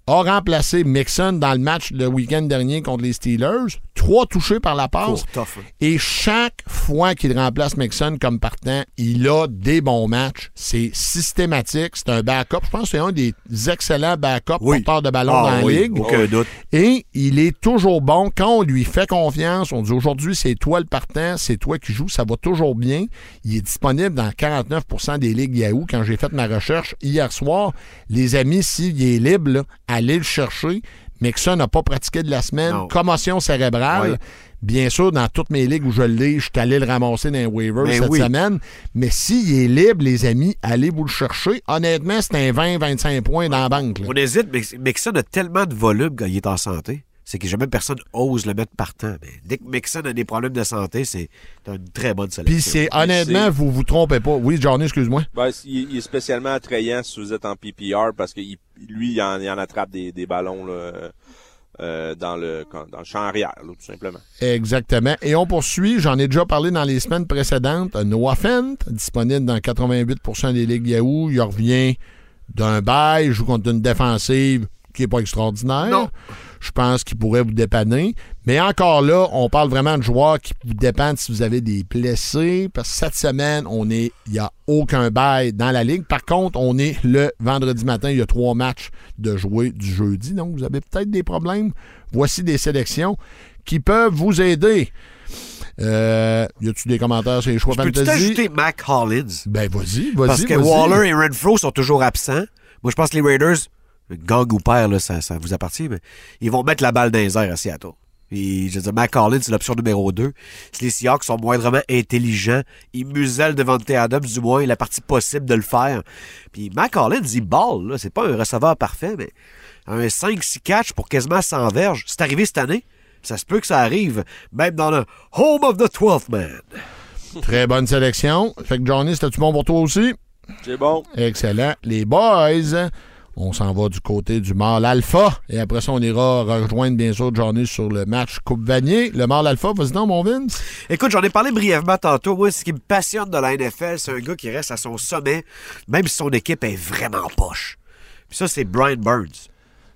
Speaker 3: A remplacé Mixon dans le match le week-end dernier contre les Steelers. Trois touchés par la passe.
Speaker 4: Tough, hein.
Speaker 3: Et chaque fois qu'il remplace Mixon comme partant, il a des bons matchs. C'est systématique. C'est un backup. Je pense que c'est un des excellents backups
Speaker 4: Oui.
Speaker 3: porteurs de ballon
Speaker 4: Ah
Speaker 3: dans la
Speaker 4: oui,
Speaker 3: ligue.
Speaker 4: aucun doute.
Speaker 3: Et il est toujours bon. Quand on lui fait confiance, on dit aujourd'hui, c'est toi le partant, c'est toi qui joues, ça va toujours bien. Il est disponible dans 49% des ligues Yahoo. Quand j'ai fait ma recherche hier soir, les amis, s'il est libre, là, allez le chercher. Mixon n'a pas pratiqué de la semaine.
Speaker 4: Non.
Speaker 3: Commotion cérébrale.
Speaker 4: Oui.
Speaker 3: Bien sûr, dans toutes mes ligues où je l'ai, je suis allé le ramasser dans les waivers
Speaker 4: Ben
Speaker 3: cette
Speaker 4: oui.
Speaker 3: semaine. Mais s'il est libre, les amis, allez vous le chercher. Honnêtement, c'est un 20-25 points dans la banque. là.
Speaker 4: On hésite, mais Mixon a tellement de volume quand il est en santé. C'est que jamais personne ose le mettre partant. Mais dès que Mixon a des problèmes de santé, c'est une très bonne sélection.
Speaker 3: Puis c'est honnêtement, vous vous trompez pas. Oui, Johnny, excuse-moi.
Speaker 5: Ben, il, il est spécialement attrayant si vous êtes en PPR parce que il- lui, il en, il en attrape des, des ballons là, euh, dans le quand- dans le champ arrière, là, tout simplement.
Speaker 3: Exactement. Et on poursuit. J'en ai déjà parlé dans les semaines précédentes. Noah Fent, disponible dans 88% des ligues Yahoo. Il revient d'un bail, joue contre une défensive qui n'est pas extraordinaire.
Speaker 4: Non.
Speaker 3: Je pense qu'il pourrait vous dépanner. Mais encore là, on parle vraiment de joueurs qui vous dépendent si vous avez des blessés. Parce que cette semaine, on est, il n'y a aucun bail dans la ligue. Par contre, on est le vendredi matin. Il y a trois matchs de jouer du jeudi. Donc, vous avez peut-être des problèmes. Voici des sélections qui peuvent vous aider. Euh, y a-tu des commentaires sur les choix
Speaker 4: Peux-tu
Speaker 3: fantasy?
Speaker 4: t'ajouter Mac Hollins?
Speaker 3: Ben, vas-y, vas-y.
Speaker 4: Parce que. Waller et Renfro sont toujours absents. Moi, je pense que les Raiders, gang ou père, là, ça, ça vous appartient, mais ils vont mettre la balle dans les airs à Seattle. Puis, je veux dire, Mac Hollins, c'est l'option numéro 2. Si les Seahawks sont moindrement intelligents, ils musellent devant T. Adams, du moins, la partie possible de le faire. Puis Mac Hollins, il balle, là. C'est pas un receveur parfait, mais un 5-6 catch pour quasiment 100 verges. C'est arrivé cette année. Ça se peut que ça arrive, même dans le Home of the 12th Man.
Speaker 3: Très bonne sélection. Fait que Johnny, c'était-tu bon pour toi aussi?
Speaker 5: C'est bon.
Speaker 3: Excellent. Les boys, on s'en va du côté du mâle alpha. Et après ça, on ira rejoindre bien sûr Johnny sur le match Coupe Vanier. Le mâle alpha, vas-y donc, mon Vince.
Speaker 4: Écoute, j'en ai parlé brièvement tantôt. Moi, ce qui me passionne de la NFL, c'est un gars qui reste à son sommet, même si son équipe est vraiment poche. Puis ça, c'est Brian Burns.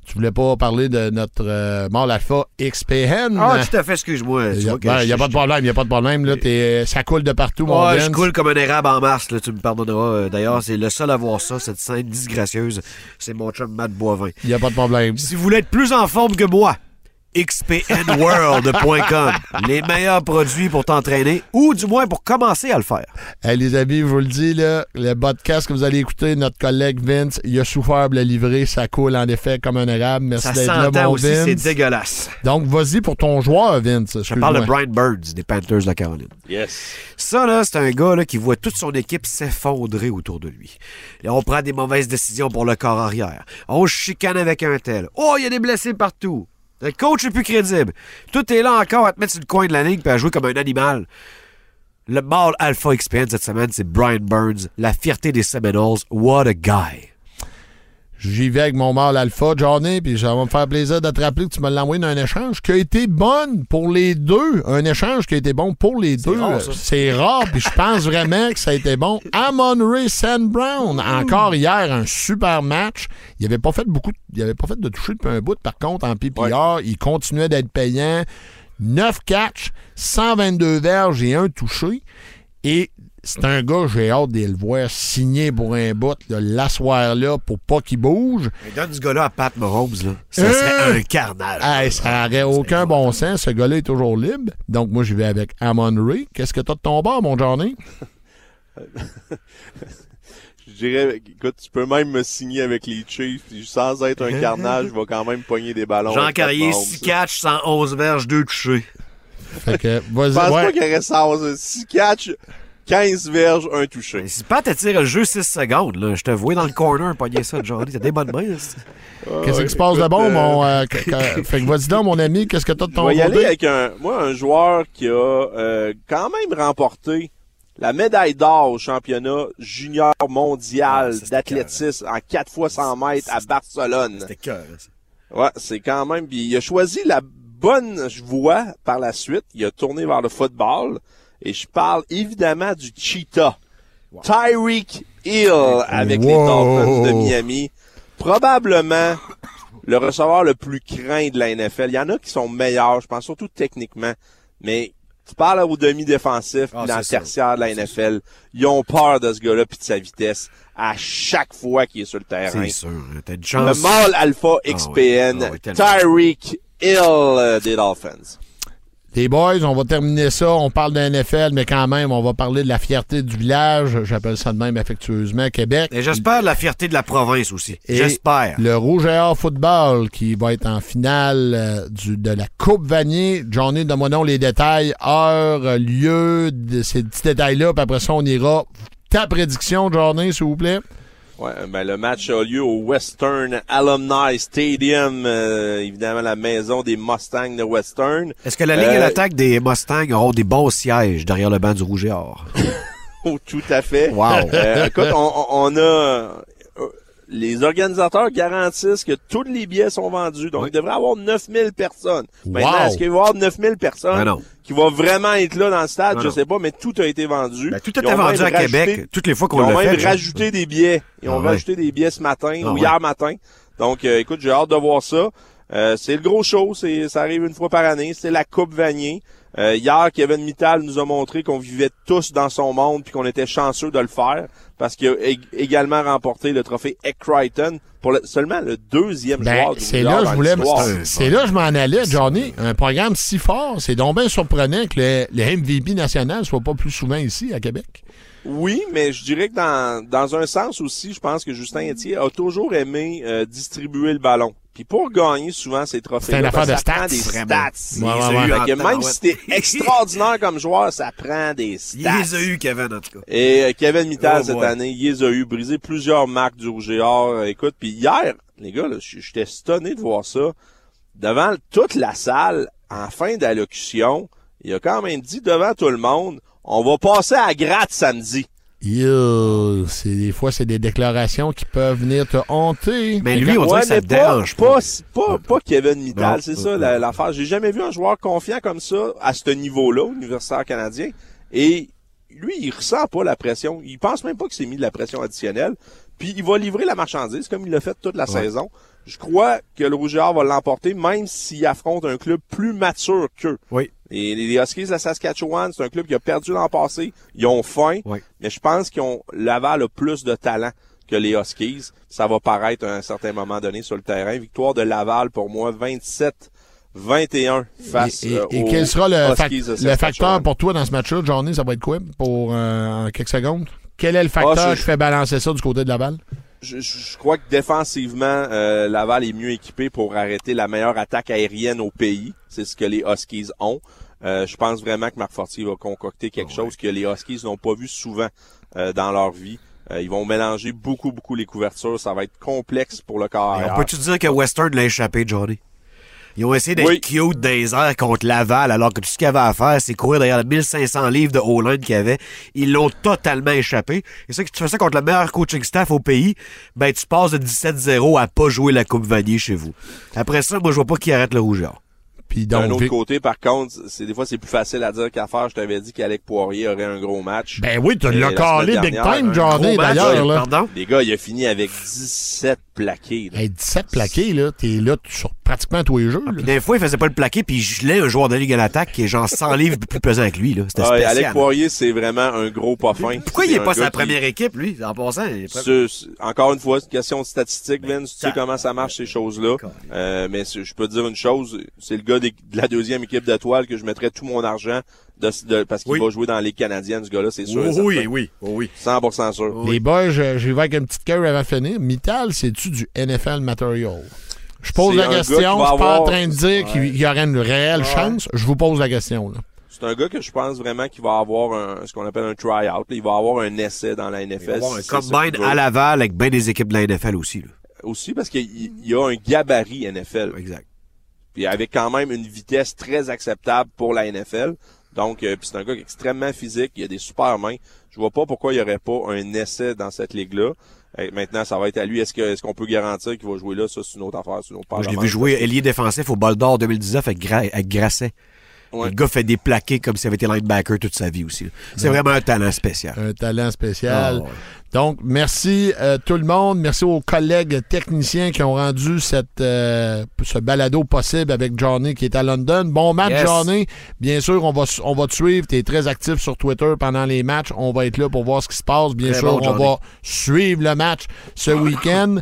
Speaker 3: Tu voulais pas parler de notre euh, mâle alpha XPN?
Speaker 4: Ah, tout à fait, excuse-moi.
Speaker 3: Il n'y a, ben,
Speaker 4: je-
Speaker 3: y a pas de problème, il a pas de problème. Là, t'es- ça coule de partout, mon
Speaker 4: Ouais, je coule comme un érable en mars, là, tu me pardonneras. Euh, D'ailleurs, c'est le seul à voir ça, cette scène disgracieuse. C'est mon chum Matt Boivin.
Speaker 3: Il n'y a pas de problème.
Speaker 4: Si vous voulez être plus en forme que moi, xpnworld.com. Les meilleurs produits pour t'entraîner, ou du moins pour commencer à le faire.
Speaker 3: Hey, les amis, je vous le dis, là, le podcast que vous allez écouter, notre collègue Vince, il a souffert de le livrer. Ça coule en effet comme un érable. Merci d'être là, mon
Speaker 4: aussi, c'est
Speaker 3: Vince.
Speaker 4: dégueulasse.
Speaker 3: Donc, vas-y pour ton joueur, Vince.
Speaker 4: Je parle de Brian Burns des Panthers de Caroline.
Speaker 5: Yes.
Speaker 4: Ça, là, c'est un gars là, qui voit toute son équipe s'effondrer autour de lui. Et on prend des mauvaises décisions pour le corps arrière. On chicane avec un tel. Oh, il y a des blessés partout. Le coach est plus crédible. Tout est là encore à te mettre sur le coin de la ligne et à jouer comme un animal. Le mâle Alpha XPN cette semaine, c'est Brian Burns, la fierté des Seminoles. What a guy.
Speaker 3: J'y vais avec mon mâle alpha, Johnny, puis ça va me faire plaisir de te rappeler que tu me l'as envoyé dans un échange qui a été bon pour les deux. Un échange qui a été bon pour les deux. C'est rare, puis je pense vraiment que ça a été bon. Amon Ray Sand Brown, encore hier, un super match. Il avait pas fait beaucoup, il avait pas fait de toucher depuis un bout. Par contre, en PPR, il continuait d'être payant. 9 catchs, 122 verges et un touché. Et c'est un gars, j'ai hâte de le voir signer pour un bout, l'asseoir là, pour pas qu'il bouge.
Speaker 4: Mais donne ce gars-là à Pat Mahomes, là. Ça
Speaker 3: Euh.
Speaker 4: serait un carnage.
Speaker 3: Hey, ça n'aurait aucun bon sens. Ce gars-là est toujours libre. Donc, moi, j'y vais avec Amon Ray. Qu'est-ce que t'as de ton bord, mon Johnny? *laughs*
Speaker 5: Je dirais, écoute, tu peux même me signer avec les Chiefs, sans être un carnage, je vais quand même pogner des ballons.
Speaker 4: Jean Carrier,
Speaker 5: Mahomes.
Speaker 4: 6 catchs, 111 verges, 2 touchés.
Speaker 3: Fait que, vas-y.
Speaker 5: Je pense
Speaker 3: ouais.
Speaker 5: pas qu'il y aurait ça. 6 catch, 15 verges, un touché.
Speaker 4: Mais Si Pat attire le jeu 6 secondes, là, je te vois dans le corner pogner ça, Johnny. T'as des bonnes mains. là.
Speaker 3: Qu'est-ce qui se passe de bon, mon. euh, *laughs* que- que- fait que, vas-y donc, mon ami, qu'est-ce que t'as de
Speaker 5: Je
Speaker 3: ton
Speaker 5: vais y aller
Speaker 3: côté?
Speaker 5: avec un, moi, un joueur qui a euh, quand même remporté la médaille d'or au championnat junior mondial
Speaker 4: Ah,
Speaker 5: d'athlétisme en 4 fois 100 mètres à Barcelone.
Speaker 4: C'était cœur. hein, ça.
Speaker 5: Ouais, c'est quand même. Puis il a choisi la bonne voie par la suite. Il a tourné vers le football. Et je parle évidemment du cheetah. Tyreek Hill avec les. Dolphins de Miami. Probablement le receveur le plus craint de la NFL. Il y en a qui sont meilleurs, je pense surtout techniquement, mais tu parles au demi-défensif
Speaker 4: Ah,
Speaker 5: dans le tertiaire de la NFL, ils ont peur de ce gars-là puis de sa vitesse à chaque fois qu'il est sur le terrain.
Speaker 4: C'est sûr. T'as une
Speaker 5: Le mâle alpha
Speaker 4: Ah
Speaker 5: XPN.
Speaker 4: Ah.
Speaker 5: Tyreek Hill euh, des Dolphins.
Speaker 3: Les boys, on va terminer ça. On parle de NFL, mais quand même, on va parler de la fierté du village. J'appelle ça de même affectueusement, Québec.
Speaker 4: Et j'espère la fierté de la province aussi. J'espère.
Speaker 3: Le Rouge et Or Football qui va être en finale euh, du, de la Coupe Vanier. Johnny, donne-moi donc les détails, heure, lieu, de ces petits détails-là, puis après ça, on ira. Ta prédiction, Johnny, s'il vous plaît.
Speaker 5: Ouais, ben le match a lieu au Western Alumni Stadium, euh, évidemment la maison des Mustangs de Western.
Speaker 4: Est-ce que la ligne
Speaker 5: Euh,
Speaker 4: et l'attaque des Mustangs auront des bons sièges derrière le banc du Rouge et Or? *laughs*
Speaker 5: Oh, tout à fait.
Speaker 4: Wow.
Speaker 5: Euh, écoute, on, on- a les organisateurs garantissent que tous les billets sont vendus. Donc,
Speaker 4: Oui.
Speaker 5: il devrait y avoir 9000 personnes. Maintenant, est-ce qu'il va y avoir 9000 personnes
Speaker 4: Ben
Speaker 5: qui vont vraiment être là dans le stade?
Speaker 4: Ben
Speaker 5: je
Speaker 4: non.
Speaker 5: sais pas, mais tout a été vendu.
Speaker 4: Ben, tout
Speaker 5: Ils
Speaker 4: était
Speaker 5: ont
Speaker 4: vendu
Speaker 5: même
Speaker 4: à
Speaker 5: rajouté-
Speaker 4: Québec. Toutes les fois
Speaker 5: Ils
Speaker 4: qu'on
Speaker 5: ont
Speaker 4: l'a
Speaker 5: même
Speaker 4: fait. je-
Speaker 5: rajouté des billets. Ils ont
Speaker 4: Ah ouais.
Speaker 5: rajouté des billets ce matin
Speaker 4: Ah
Speaker 5: ou
Speaker 4: ouais.
Speaker 5: hier matin. Donc, euh, écoute, j'ai hâte de voir ça. Euh, c'est le gros show, c'est ça arrive une fois par année, c'est la Coupe Vanier. Euh, hier, Kevin Mittal nous a montré qu'on vivait tous dans son monde puis qu'on était chanceux de le faire parce qu'il a ég- également remporté le trophée Eck Crichton pour le- seulement le deuxième
Speaker 3: Ben,
Speaker 5: joueur du
Speaker 3: c'est là, je voulais.
Speaker 4: C'est-
Speaker 3: là que je m'en allais, Johnny. Un programme si fort, c'est donc bien surprenant que le, le MVP national soit pas plus souvent ici, à Québec.
Speaker 5: Oui, mais je dirais que dans, dans un sens aussi, je pense que Justin Etier a toujours aimé euh, distribuer le ballon. Puis pour gagner souvent ces trophées,
Speaker 3: C'est une affaire de
Speaker 5: ça prend
Speaker 3: stats,
Speaker 5: des stats.
Speaker 3: Ouais, ouais, ouais.
Speaker 4: a eu
Speaker 5: même si t'es extraordinaire comme joueur, ça prend des *laughs*
Speaker 4: Il
Speaker 5: stats.
Speaker 4: les a eu, Kevin, en tout cas.
Speaker 5: Et euh, Kevin Mittal,
Speaker 4: Oh
Speaker 5: cette année, il les a eu, brisé plusieurs marques du Rouge et Or. Euh, Écoute, puis hier, les gars, j'étais stonné de voir ça. Devant toute la salle, en fin d'allocution, il a quand même dit devant tout le monde, on va passer à gratte samedi.
Speaker 3: Yeah, c'est des fois c'est des déclarations qui peuvent venir te hanter.
Speaker 4: Mais lui, on dirait
Speaker 5: Ouais,
Speaker 4: que ça te dérange pas.
Speaker 5: pas, pas, Kevin Mittal, c'est ça l'affaire. J'ai jamais vu un joueur confiant comme ça à ce niveau-là, universitaire canadien. Et lui, il ressent pas la pression. Il pense même pas qu'il s'est mis de la pression additionnelle. Puis il va livrer la marchandise comme il l'a fait toute la saison. Je crois que le Rouge et Or va l'emporter, même s'il affronte un club plus mature qu'eux.
Speaker 4: Oui.
Speaker 5: Et les Huskies de la Saskatchewan, c'est un club qui a perdu l'an passé. Ils ont faim.
Speaker 4: Oui.
Speaker 5: Mais je pense qu'ils ont Laval a plus de talent que les Huskies. Ça va paraître à un certain moment donné sur le terrain. Victoire de Laval pour moi 27-21 face
Speaker 3: Et, et-
Speaker 5: euh,
Speaker 3: et
Speaker 5: aux
Speaker 3: quel sera le, fac-
Speaker 5: Huskies
Speaker 3: facteur pour toi dans ce match-là, Johnny? Ça va être quoi pour euh, quelques secondes? Quel est le facteur
Speaker 5: Ah, je-
Speaker 3: qui fait balancer ça du côté de Laval?
Speaker 5: je, je- je crois que défensivement, euh, Laval est mieux équipé pour arrêter la meilleure attaque aérienne au pays. C'est ce que les Huskies ont. Euh, je pense vraiment que Marc Fortier va concocter quelque chose que les Huskies n'ont pas vu souvent euh, dans leur vie. Euh, ils vont mélanger beaucoup, beaucoup les couvertures. Ça va être complexe pour le corps arrière.
Speaker 4: on peut-tu dire que Western l'a échappé, Johnny? Ils ont essayé d'être
Speaker 5: Oui.
Speaker 4: cute les airs contre Laval, alors que tout ce qu'il avait à faire, c'est courir derrière les 1500 livres de O-line qu'il y avait. Ils l'ont totalement échappé. Et ça, que tu fais ça contre le meilleur coaching staff au pays, ben, tu passes de 17-0 à pas jouer la Coupe Vanier chez vous. Après ça, moi, je vois pas qui arrête le rougeur.
Speaker 3: Puis
Speaker 5: D'un autre
Speaker 3: Vic-
Speaker 5: côté, par contre, c'est des fois c'est plus facile à dire qu'à faire. Je t'avais dit qu'Alec Poirier aurait un gros match.
Speaker 3: ben oui, tu
Speaker 5: Et
Speaker 3: l'as
Speaker 5: la
Speaker 3: calé big time,
Speaker 5: un
Speaker 3: Johnny,
Speaker 4: Gros match,
Speaker 3: d'ailleurs. là.
Speaker 4: Pardon?
Speaker 5: Les gars, il a fini avec 17 plaqués. là.
Speaker 3: Hey, 17 plaqués, là, t'es là sur pratiquement tous les jeux.
Speaker 4: Puis des fois, il faisait pas le plaqué, puis il gelait un joueur de ligue à l'attaque qui est genre 100 *laughs* livres plus pesant que lui, là. C'était
Speaker 5: Ah,
Speaker 4: spécial.
Speaker 5: Alec Poirier, c'est vraiment un gros pas fin.
Speaker 4: Pourquoi il est pas sa
Speaker 5: qui-
Speaker 4: première équipe, lui, en passant? il est pas-
Speaker 5: Ce- ce- encore une fois, c'est une question de statistique, Vince. Tu sais comment ça marche, ces choses-là.
Speaker 4: D'accord.
Speaker 5: Euh, mais je peux te dire une chose, c'est le gars de la deuxième équipe d'étoiles que je mettrais tout mon argent de, de- parce qu'il
Speaker 4: Oui.
Speaker 5: va jouer dans les Canadiennes, ce gars-là, c'est sûr.
Speaker 4: oui, oui, oh, oui.
Speaker 5: 100% sûr.
Speaker 3: Les boys, je- j'y vais avec une petite cœur avant de finir. Mittal, c'est-tu du NFL material? Je pose la question, je suis pas en train de dire qu'il y aurait une réelle
Speaker 5: Ouais.
Speaker 3: chance. Je vous pose la question. Là.
Speaker 5: C'est un gars que je pense vraiment qu'il va avoir un, ce qu'on appelle un try-out. Il va avoir un essai dans la
Speaker 4: Il va
Speaker 5: NFL.
Speaker 4: avoir un combine à Laval avec bien des équipes de la NFL aussi, là.
Speaker 5: Aussi parce qu'il il y a un gabarit NFL.
Speaker 4: Exact.
Speaker 5: puis avec quand même une vitesse très acceptable pour la NFL. Donc, euh, puis c'est un gars qui est extrêmement physique, il a des super mains. Je vois pas pourquoi il y aurait pas un essai dans cette ligue-là. Maintenant, ça va être à lui. Est-ce que est-ce qu'on peut garantir qu'il va jouer là? Ça, c'est une autre affaire, c'est une autre
Speaker 4: Moi, je l'ai vu jouer ailier défensif au Bol d'Or 2019 avec, Gra- avec Grasset.
Speaker 5: Ouais.
Speaker 4: Le gars fait des plaqués comme s'il avait été linebacker toute sa vie aussi. C'est vraiment un talent spécial.
Speaker 3: Un talent spécial.
Speaker 4: Ah, ouais.
Speaker 3: Donc, merci euh, tout le monde. Merci aux collègues techniciens qui ont rendu cette, euh, ce balado possible avec Johnny qui est à London. Bon match,
Speaker 6: Yes.
Speaker 3: Johnny. Bien sûr, on va, on va te suivre. Tu es très actif sur Twitter pendant les matchs. On va être là pour voir ce qui se passe. Bien
Speaker 4: Très
Speaker 3: sûr,
Speaker 4: bon,
Speaker 3: on va suivre le match ce week-end.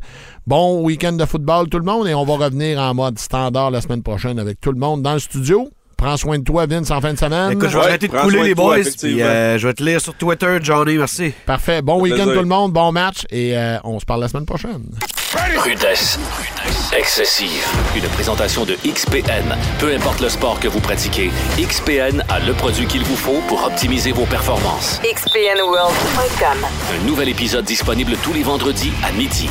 Speaker 3: Bon week-end de football, tout le monde. Et on va revenir en mode standard la semaine prochaine avec tout le monde dans le studio. Prends soin de toi, Vince, en fin de semaine.
Speaker 4: Écoute, je vais
Speaker 5: Ouais,
Speaker 4: arrêter de couler les boys, puis euh, je vais te lire sur Twitter, Johnny, merci.
Speaker 3: Parfait. Bon week-end tout le monde. Bon match. Et euh, on se parle la semaine prochaine.
Speaker 1: Rudesse. Excessive. Une présentation de XPN. Peu importe le sport que vous pratiquez, XPN a le produit qu'il vous faut pour optimiser vos performances.
Speaker 2: XPNWorld.com.
Speaker 1: Un nouvel épisode disponible tous les vendredis à midi.